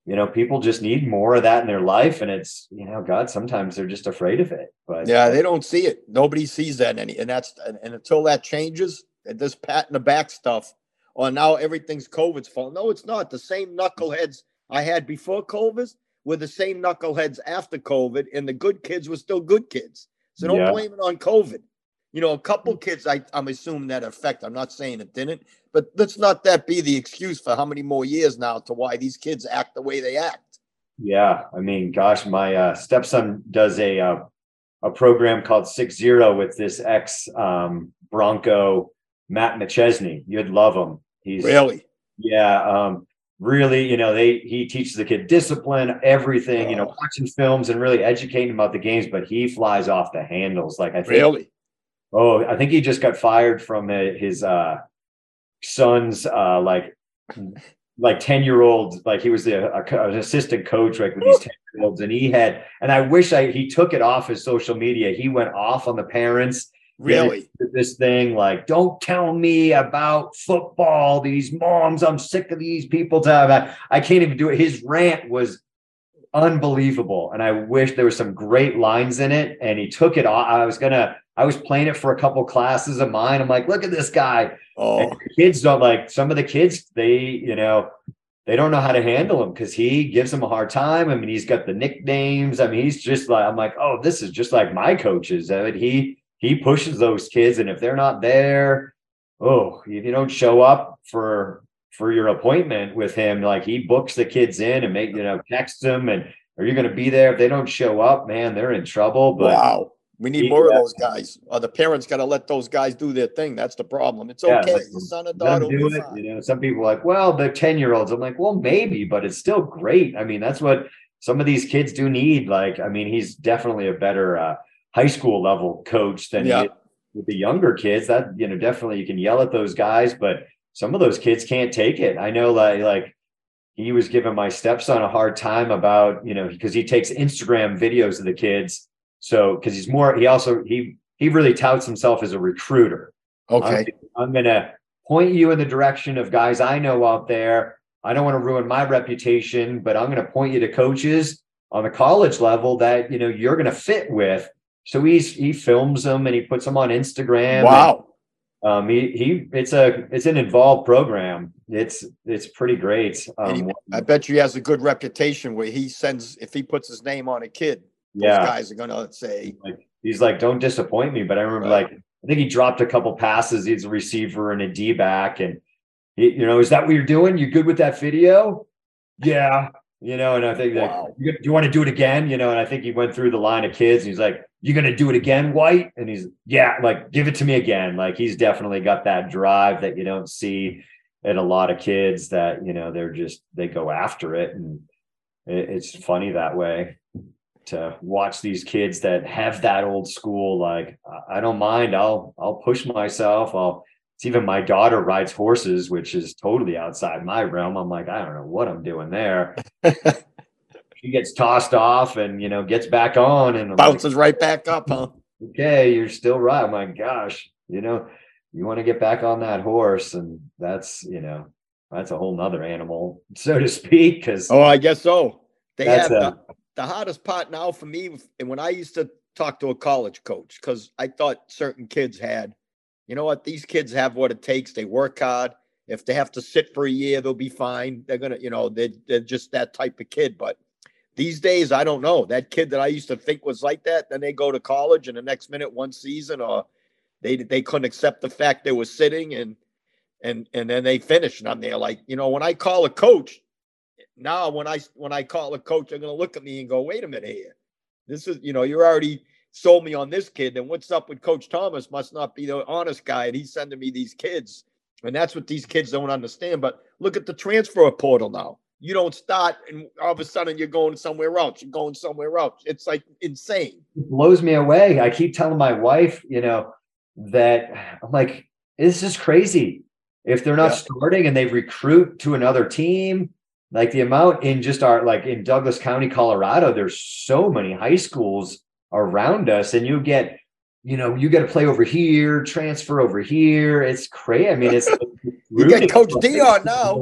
you know, people just need more of that in their life. And it's, you know, God, sometimes they're just afraid of it. But yeah, they don't see it. Nobody sees that any and that's and, and until that changes, this pat in the back stuff, or now everything's COVID's fault. No, it's not. The same knuckleheads I had before COVID were the same knuckleheads after COVID, and the good kids were still good kids. So don't yeah. blame it on COVID. You know, a couple kids, I, I'm assuming that effect. I'm not saying it didn't, but let's not that be the excuse for how many more years now to why these kids act the way they act. Yeah, I mean, gosh, my uh, stepson does a uh, a program called Six Zero with this ex um, Bronco Matt McChesney. You'd love him. He's really, yeah, um, really. You know, they he teaches the kid discipline, everything. Oh. You know, oh. watching films and really educating about the games. But he flies off the handles. Like I think really Oh, I think he just got fired from his uh, son's uh, like like 10 year old like he was the a, an assistant coach like with these 10 year olds and he had and i wish i he took it off his social media. He went off on the parents. Really? this thing like don't tell me about football. These moms i'm sick of these people I, I can't even do it. His rant was unbelievable and i wish there was some great lines in it and he took it off. I was gonna I was playing it for a couple classes of mine. I'm like, look at this guy. Oh, kids don't like some of the kids. They, you know, they don't know how to handle him because he gives them a hard time. I mean, he's got the nicknames. I mean, he's just like, I'm like, oh, this is just like my coaches. I mean, he he pushes those kids, and if they're not there, oh, if you don't show up for for your appointment with him, like he books the kids in and make you know text them and are you going to be there? If they don't show up, man, they're in trouble. But wow. We need more of those guys. Or the parents got to let those guys do their thing. That's the problem. It's yeah, okay. Like, son or daughter do it. You know, some people are like, well, they're 10 year olds. I'm like, well, maybe, but it's still great. I mean, that's what some of these kids do need. Like, I mean, he's definitely a better uh, high school level coach than yeah. with the younger kids. That, you know, definitely you can yell at those guys, but some of those kids can't take it. I know like, like he was giving my stepson a hard time about, you know, because he takes Instagram videos of the kids so because he's more, he also he he really touts himself as a recruiter. Okay. I'm, I'm gonna point you in the direction of guys I know out there. I don't want to ruin my reputation, but I'm going to point you to coaches on the college level that you know you're going to fit with. So he's he films them and he puts them on Instagram. Wow. Um, he he, it's a it's an involved program. It's it's pretty great. Um, he, I bet you he has a good reputation where he sends if he puts his name on a kid, yeah. those guys are gonna say like he's like, don't disappoint me. But I remember right. like I think he dropped a couple passes. He's a receiver and a D back, and he, you know, is that what you're doing? You good with that video? Yeah, you know, and I think wow. do you want to do it again? You know, and I think he went through the line of kids. And he's like, "You're gonna do it again, White?" And he's, "Yeah, like give it to me again." Like he's definitely got that drive that you don't see in a lot of kids. That you know, they're just they go after it, and it, it's funny that way to watch these kids that have that old school. Like, I don't mind. I'll I'll push myself. I'll it's even my daughter rides horses, which is totally outside my realm. I'm like, I don't know what I'm doing there. she gets tossed off and you know gets back on and I'm bounces like, right back up, huh? Okay, you're still right. Oh my gosh, you know, you want to get back on that horse, and that's you know, that's a whole nother animal, so to speak. Because oh, I guess so. They have a, the, the hardest part now for me, and when I used to talk to a college coach, because I thought certain kids had you know what? These kids have what it takes. They work hard. If they have to sit for a year, they'll be fine. They're gonna, you know, they're, they're just that type of kid. But these days, I don't know. That kid that I used to think was like that, then they go to college and the next minute, one season, or they they couldn't accept the fact they were sitting and and and then they finish. And I'm there like, you know, when I call a coach, now when I when I call a coach, they're gonna look at me and go, wait a minute here. This is, you know, you're already sold me on this kid. and what's up with Coach Thomas? Must not be the honest guy, and he's sending me these kids. And that's what these kids don't understand. But look at the transfer portal now. You don't start, and all of a sudden you're going somewhere else. You're going somewhere else. It's like insane. It blows me away. I keep telling my wife, you know, that I'm like, this is crazy. If they're not yeah. starting and they recruit to another team, like the amount in just our like in Douglas County, Colorado, there's so many high schools around us and you get you know you got to play over here transfer over here. It's crazy. I mean it's you got coach Deion now.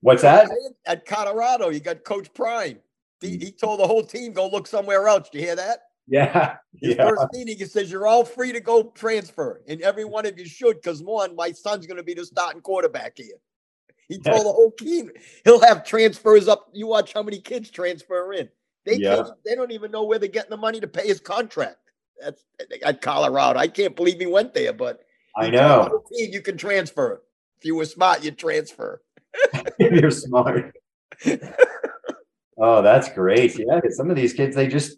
What's that? At colorado you got coach prime. He, mm. he told the whole team go look somewhere else. Do you hear that? Yeah his yeah. first meeting he says you're all free to go transfer and every one of you should because one my son's going to be the starting quarterback here he told the whole team he'll have transfers up you watch how many kids transfer in they yeah. they don't even know where they're getting the money to pay his contract. That's at Colorado. I can't believe he went there, but I know you can transfer. If you were smart, you'd transfer. If you're smart. oh, that's great. Yeah, some of these kids, they just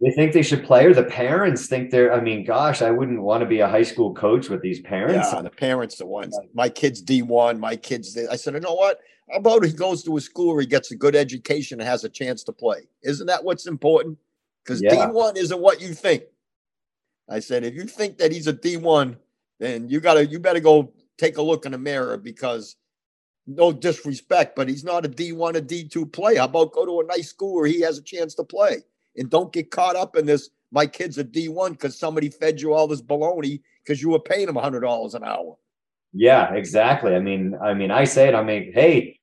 they think they should play, or the parents think they're. I mean, gosh, I wouldn't want to be a high school coach with these parents. Yeah, the parents, the ones. My kid's D one. My kid's. I said, you know what? How about he goes to a school where he gets a good education and has a chance to play? Isn't that what's important? Because yeah. D1 isn't what you think. I said, if you think that he's a D1, then you gotta you better go take a look in the mirror because no disrespect, but he's not a D1, a D2 player. How about go to a nice school where he has a chance to play? And don't get caught up in this. My kid's a D1 because somebody fed you all this baloney because you were paying him $100 an hour. Yeah, exactly. I mean, I mean, I say it. I mean, hey,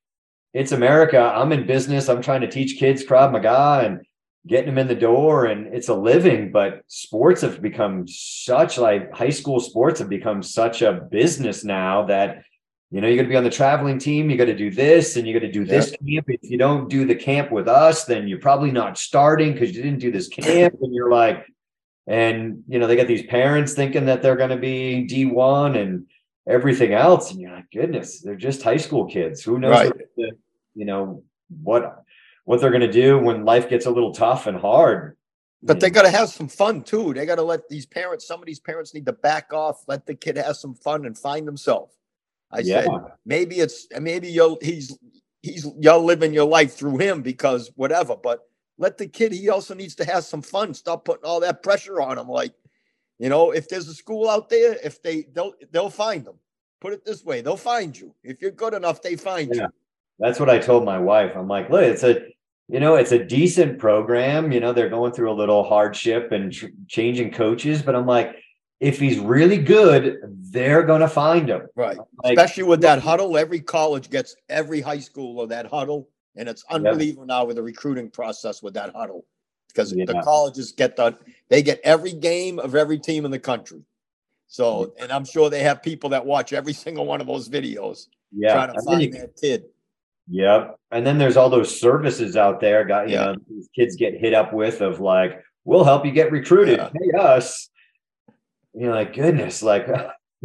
it's America. I'm in business. I'm trying to teach kids Krav Maga and getting them in the door, and it's a living. But sports have become such like high school sports have become such a business now that you know you're going to be on the traveling team. You got to do this, and you got to do this camp. If you don't do the camp with us, then you're probably not starting because you didn't do this camp. And you're like, and you know they got these parents thinking that they're going to be D1 and everything else and you're like goodness they're just high school kids who knows right. what, you know what what they're going to do when life gets a little tough and hard but they got to have some fun too they got to let these parents some of these parents need to back off let the kid have some fun and find himself i yeah. said maybe it's maybe you'll he's he's y'all living your life through him because whatever but let the kid he also needs to have some fun stop putting all that pressure on him like you know, if there's a school out there, if they they'll they'll find them. Put it this way, they'll find you. If you're good enough, they find yeah. you. That's what I told my wife. I'm like, look, it's a you know, it's a decent program. You know, they're going through a little hardship and tr- changing coaches, but I'm like, if he's really good, they're going to find him. Right. Like, Especially with that Hudl. Every college gets every high school of that Hudl. And it's unbelievable yep. now with the recruiting process with that Hudl because yeah. the colleges get the they get every game of every team in the country. So, and I'm sure they have people that watch every single one of those videos Yeah. trying to then find that kid. Yep. And then there's all those services out there, got you Yeah. know, these kids get hit up with of like, we'll help you get recruited. Yeah. Pay us. You're like, goodness, like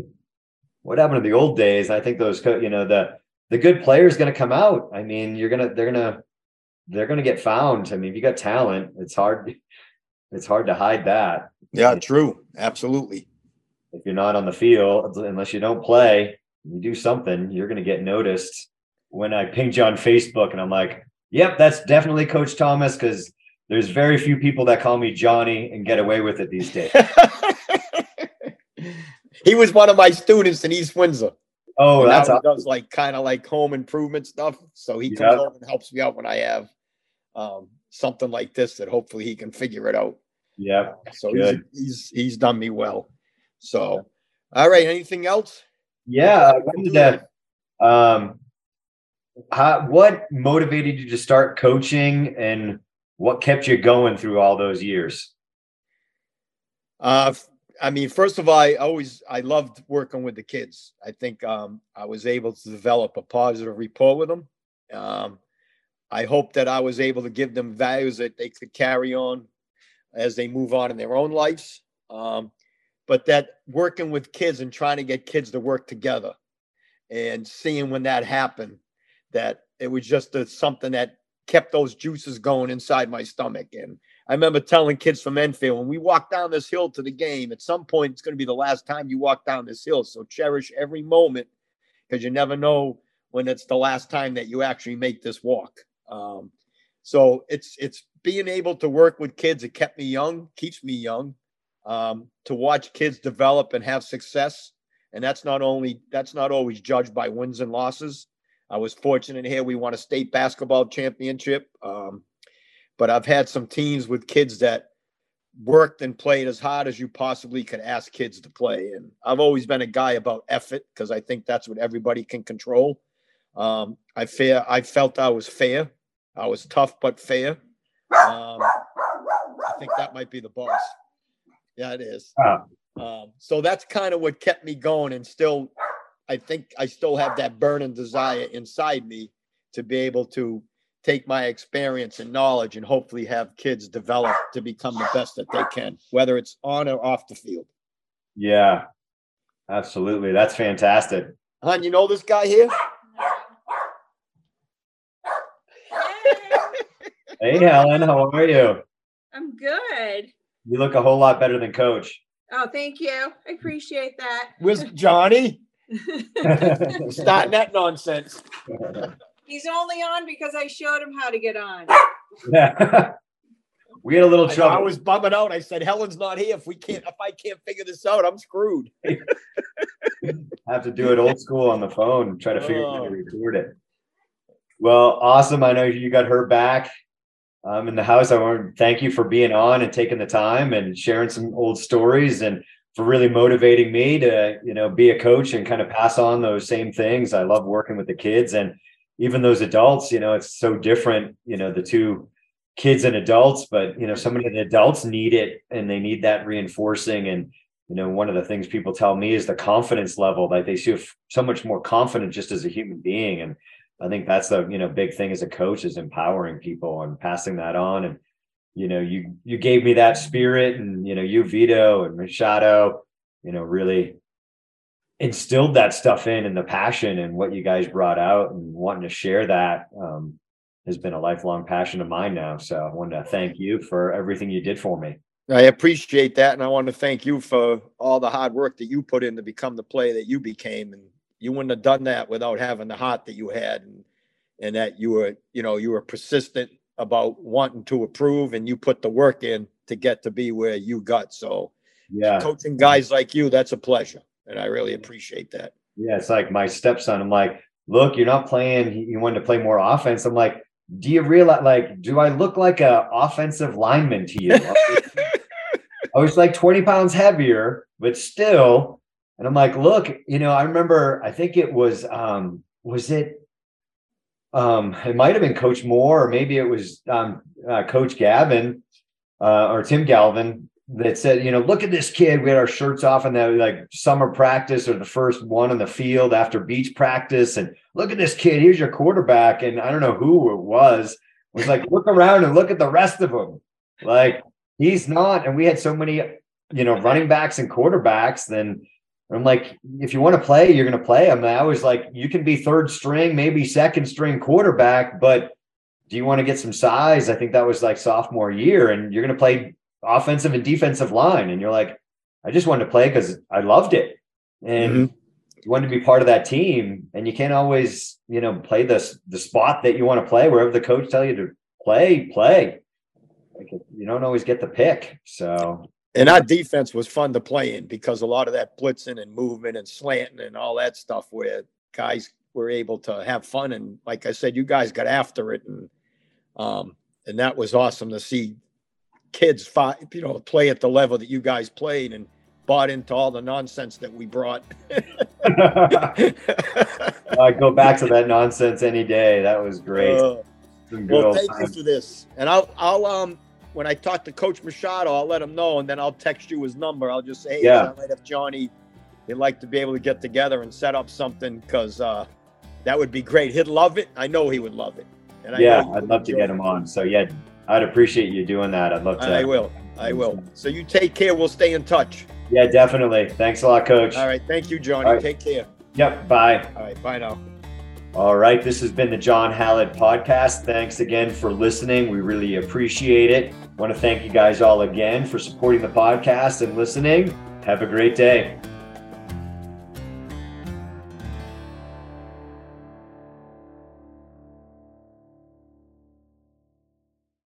what happened to the old days? I think those you know, the the good players gonna come out. I mean, you're gonna they're gonna they're gonna get found. I mean, if you got talent, it's hard, it's hard to hide that. Yeah, true. Absolutely. If you're not on the field, unless you don't play, you do something, you're gonna get noticed. When I pinged you on Facebook and I'm like, yep, that's definitely Coach Thomas, because there's very few people that call me Johnny and get away with it these days. he was one of my students in East Windsor. Oh, And that's awesome. does like kind of like home improvement stuff. So he Yeah. comes over and helps me out when I have um, something like this that hopefully he can figure it out. yeah. So he's, he's he's done me well. So all right, anything else? Yeah, to, um, how, what motivated you to start coaching and what kept you going through all those years? Uh, I mean, first of all, I always I loved working with the kids. I think um, I was able to develop a positive rapport with them. Um, I hope that I was able to give them values that they could carry on as they move on in their own lives. Um, but that working with kids and trying to get kids to work together and seeing when that happened, that it was just a, something that kept those juices going inside my stomach. And I remember telling kids from Enfield, when we walk down this hill to the game, at some point it's going to be the last time you walk down this hill. So cherish every moment because you never know when it's the last time that you actually make this walk. Um, so it's it's being able to work with kids. It kept me young, keeps me young. Um, to watch kids develop and have success, and that's not only that's not always judged by wins and losses. I was fortunate here. We won a state basketball championship. Um, but I've had some teams with kids that worked and played as hard as you possibly could ask kids to play. And I've always been a guy about effort because I think that's what everybody can control. Um, I fair, I felt I was fair. I was tough but fair. Um, I think that might be the boss. Yeah, it is. Um, so that's kind of what kept me going, and still, I think I still have that burning desire inside me to be able to take my experience and knowledge and hopefully have kids develop to become the best that they can, whether it's on or off the field. Yeah, absolutely. That's fantastic. Hon, you know this guy here? Hey, Helen, how are you? I'm good. You look a whole lot better than Coach. Oh, thank you. I appreciate that. Where's Johnny? Starting that nonsense. He's only on because I showed him how to get on. we had a little I, I was bumming out. I said, Helen's not here. If we can't, if I can't figure this out, I'm screwed. I have to do it old school on the phone, try to figure out how Oh. to record it. Well, awesome. I know you got her back um, in the house. I want to thank you for being on and taking the time and sharing some old stories and for really motivating me to, you know, be a coach and kind of pass on those same things. I love working with the kids and even those adults, you know, it's so different, you know, the two kids and adults, but you know, so many of the adults need it and they need that reinforcing. And you know one of the things people tell me is the confidence level like they feel so much more confident just as a human being. And i think that's the you know big thing as a coach is empowering people and passing that on. And you know you you gave me that spirit and you know you vito and machado you know really instilled that stuff in and the passion and what you guys brought out and wanting to share that um, has been a lifelong passion of mine now so i wanted to thank you for everything you did for me I appreciate that, and I want to thank you for all the hard work that you put in to become the player that you became. And you wouldn't have done that without having the heart that you had, and and that you were, you know, you were persistent about wanting to improve, and you put the work in to get to be where you got. So, yeah coaching guys like you, that's a pleasure, and I really appreciate that. Yeah, it's like my stepson. I'm like, look, you're not playing. You wanted to play more offense. I'm like, do you realize? Like, do I look like a offensive lineman to you? I was like 20 pounds heavier, but still. And I'm like, look, you know, I remember. I think it was, um, was it? Um, it might have been Coach Moore, or maybe it was um, uh, Coach Gavin uh, or Tim Galvin. That said, you know, look at this kid. We had our shirts off in that like summer practice or the first one on the field after beach practice. And look at this kid. Here's your quarterback. And I don't know who it was, was like, look around and look at the rest of them. Like he's not. And we had so many, you know, running backs and quarterbacks. Then I'm like, if you want to play, you're going to play. I mean, I was like, you can be third string, maybe second string quarterback, but do you want to get some size? I think that was like sophomore year, and you're going to play offensive and defensive line. And you're like, I just wanted to play because I loved it. And mm-hmm. you want to be part of that team. And you can't always, you know, play the, the spot that you want to play, wherever the coach tell you to play, play. Like you don't always get the pick. So and our defense was fun to play in because a lot of that blitzing and movement and slanting and all that stuff where guys were able to have fun. And like I said, you guys got after it. And, um, and that was awesome to see kids fight, you know, play at the level that you guys played and bought into all the nonsense that we brought. I go back to that nonsense any day. That was great. Uh, well, thank you for this. And I'll, I'll, um, when I talk to Coach Machado, I'll let him know, and then I'll text you his number. I'll just say, hey, yeah. might have Johnny, he'd like to be able to get together and set up something because uh, that would be great. He'd love it. I know he would love it. And I yeah, I'd love to get him on. So yeah, I'd appreciate you doing that. I'd love to. I will. I will. So you take care. We'll stay in touch. Yeah, definitely. Thanks a lot, Coach. All right. Thank you, Johnny. Right. Take care. Yep. Bye. All right. Bye now. All right. This has been the John Hallett podcast. Thanks again for listening. We really appreciate it. I want to thank you guys all again for supporting the podcast and listening. Have a great day.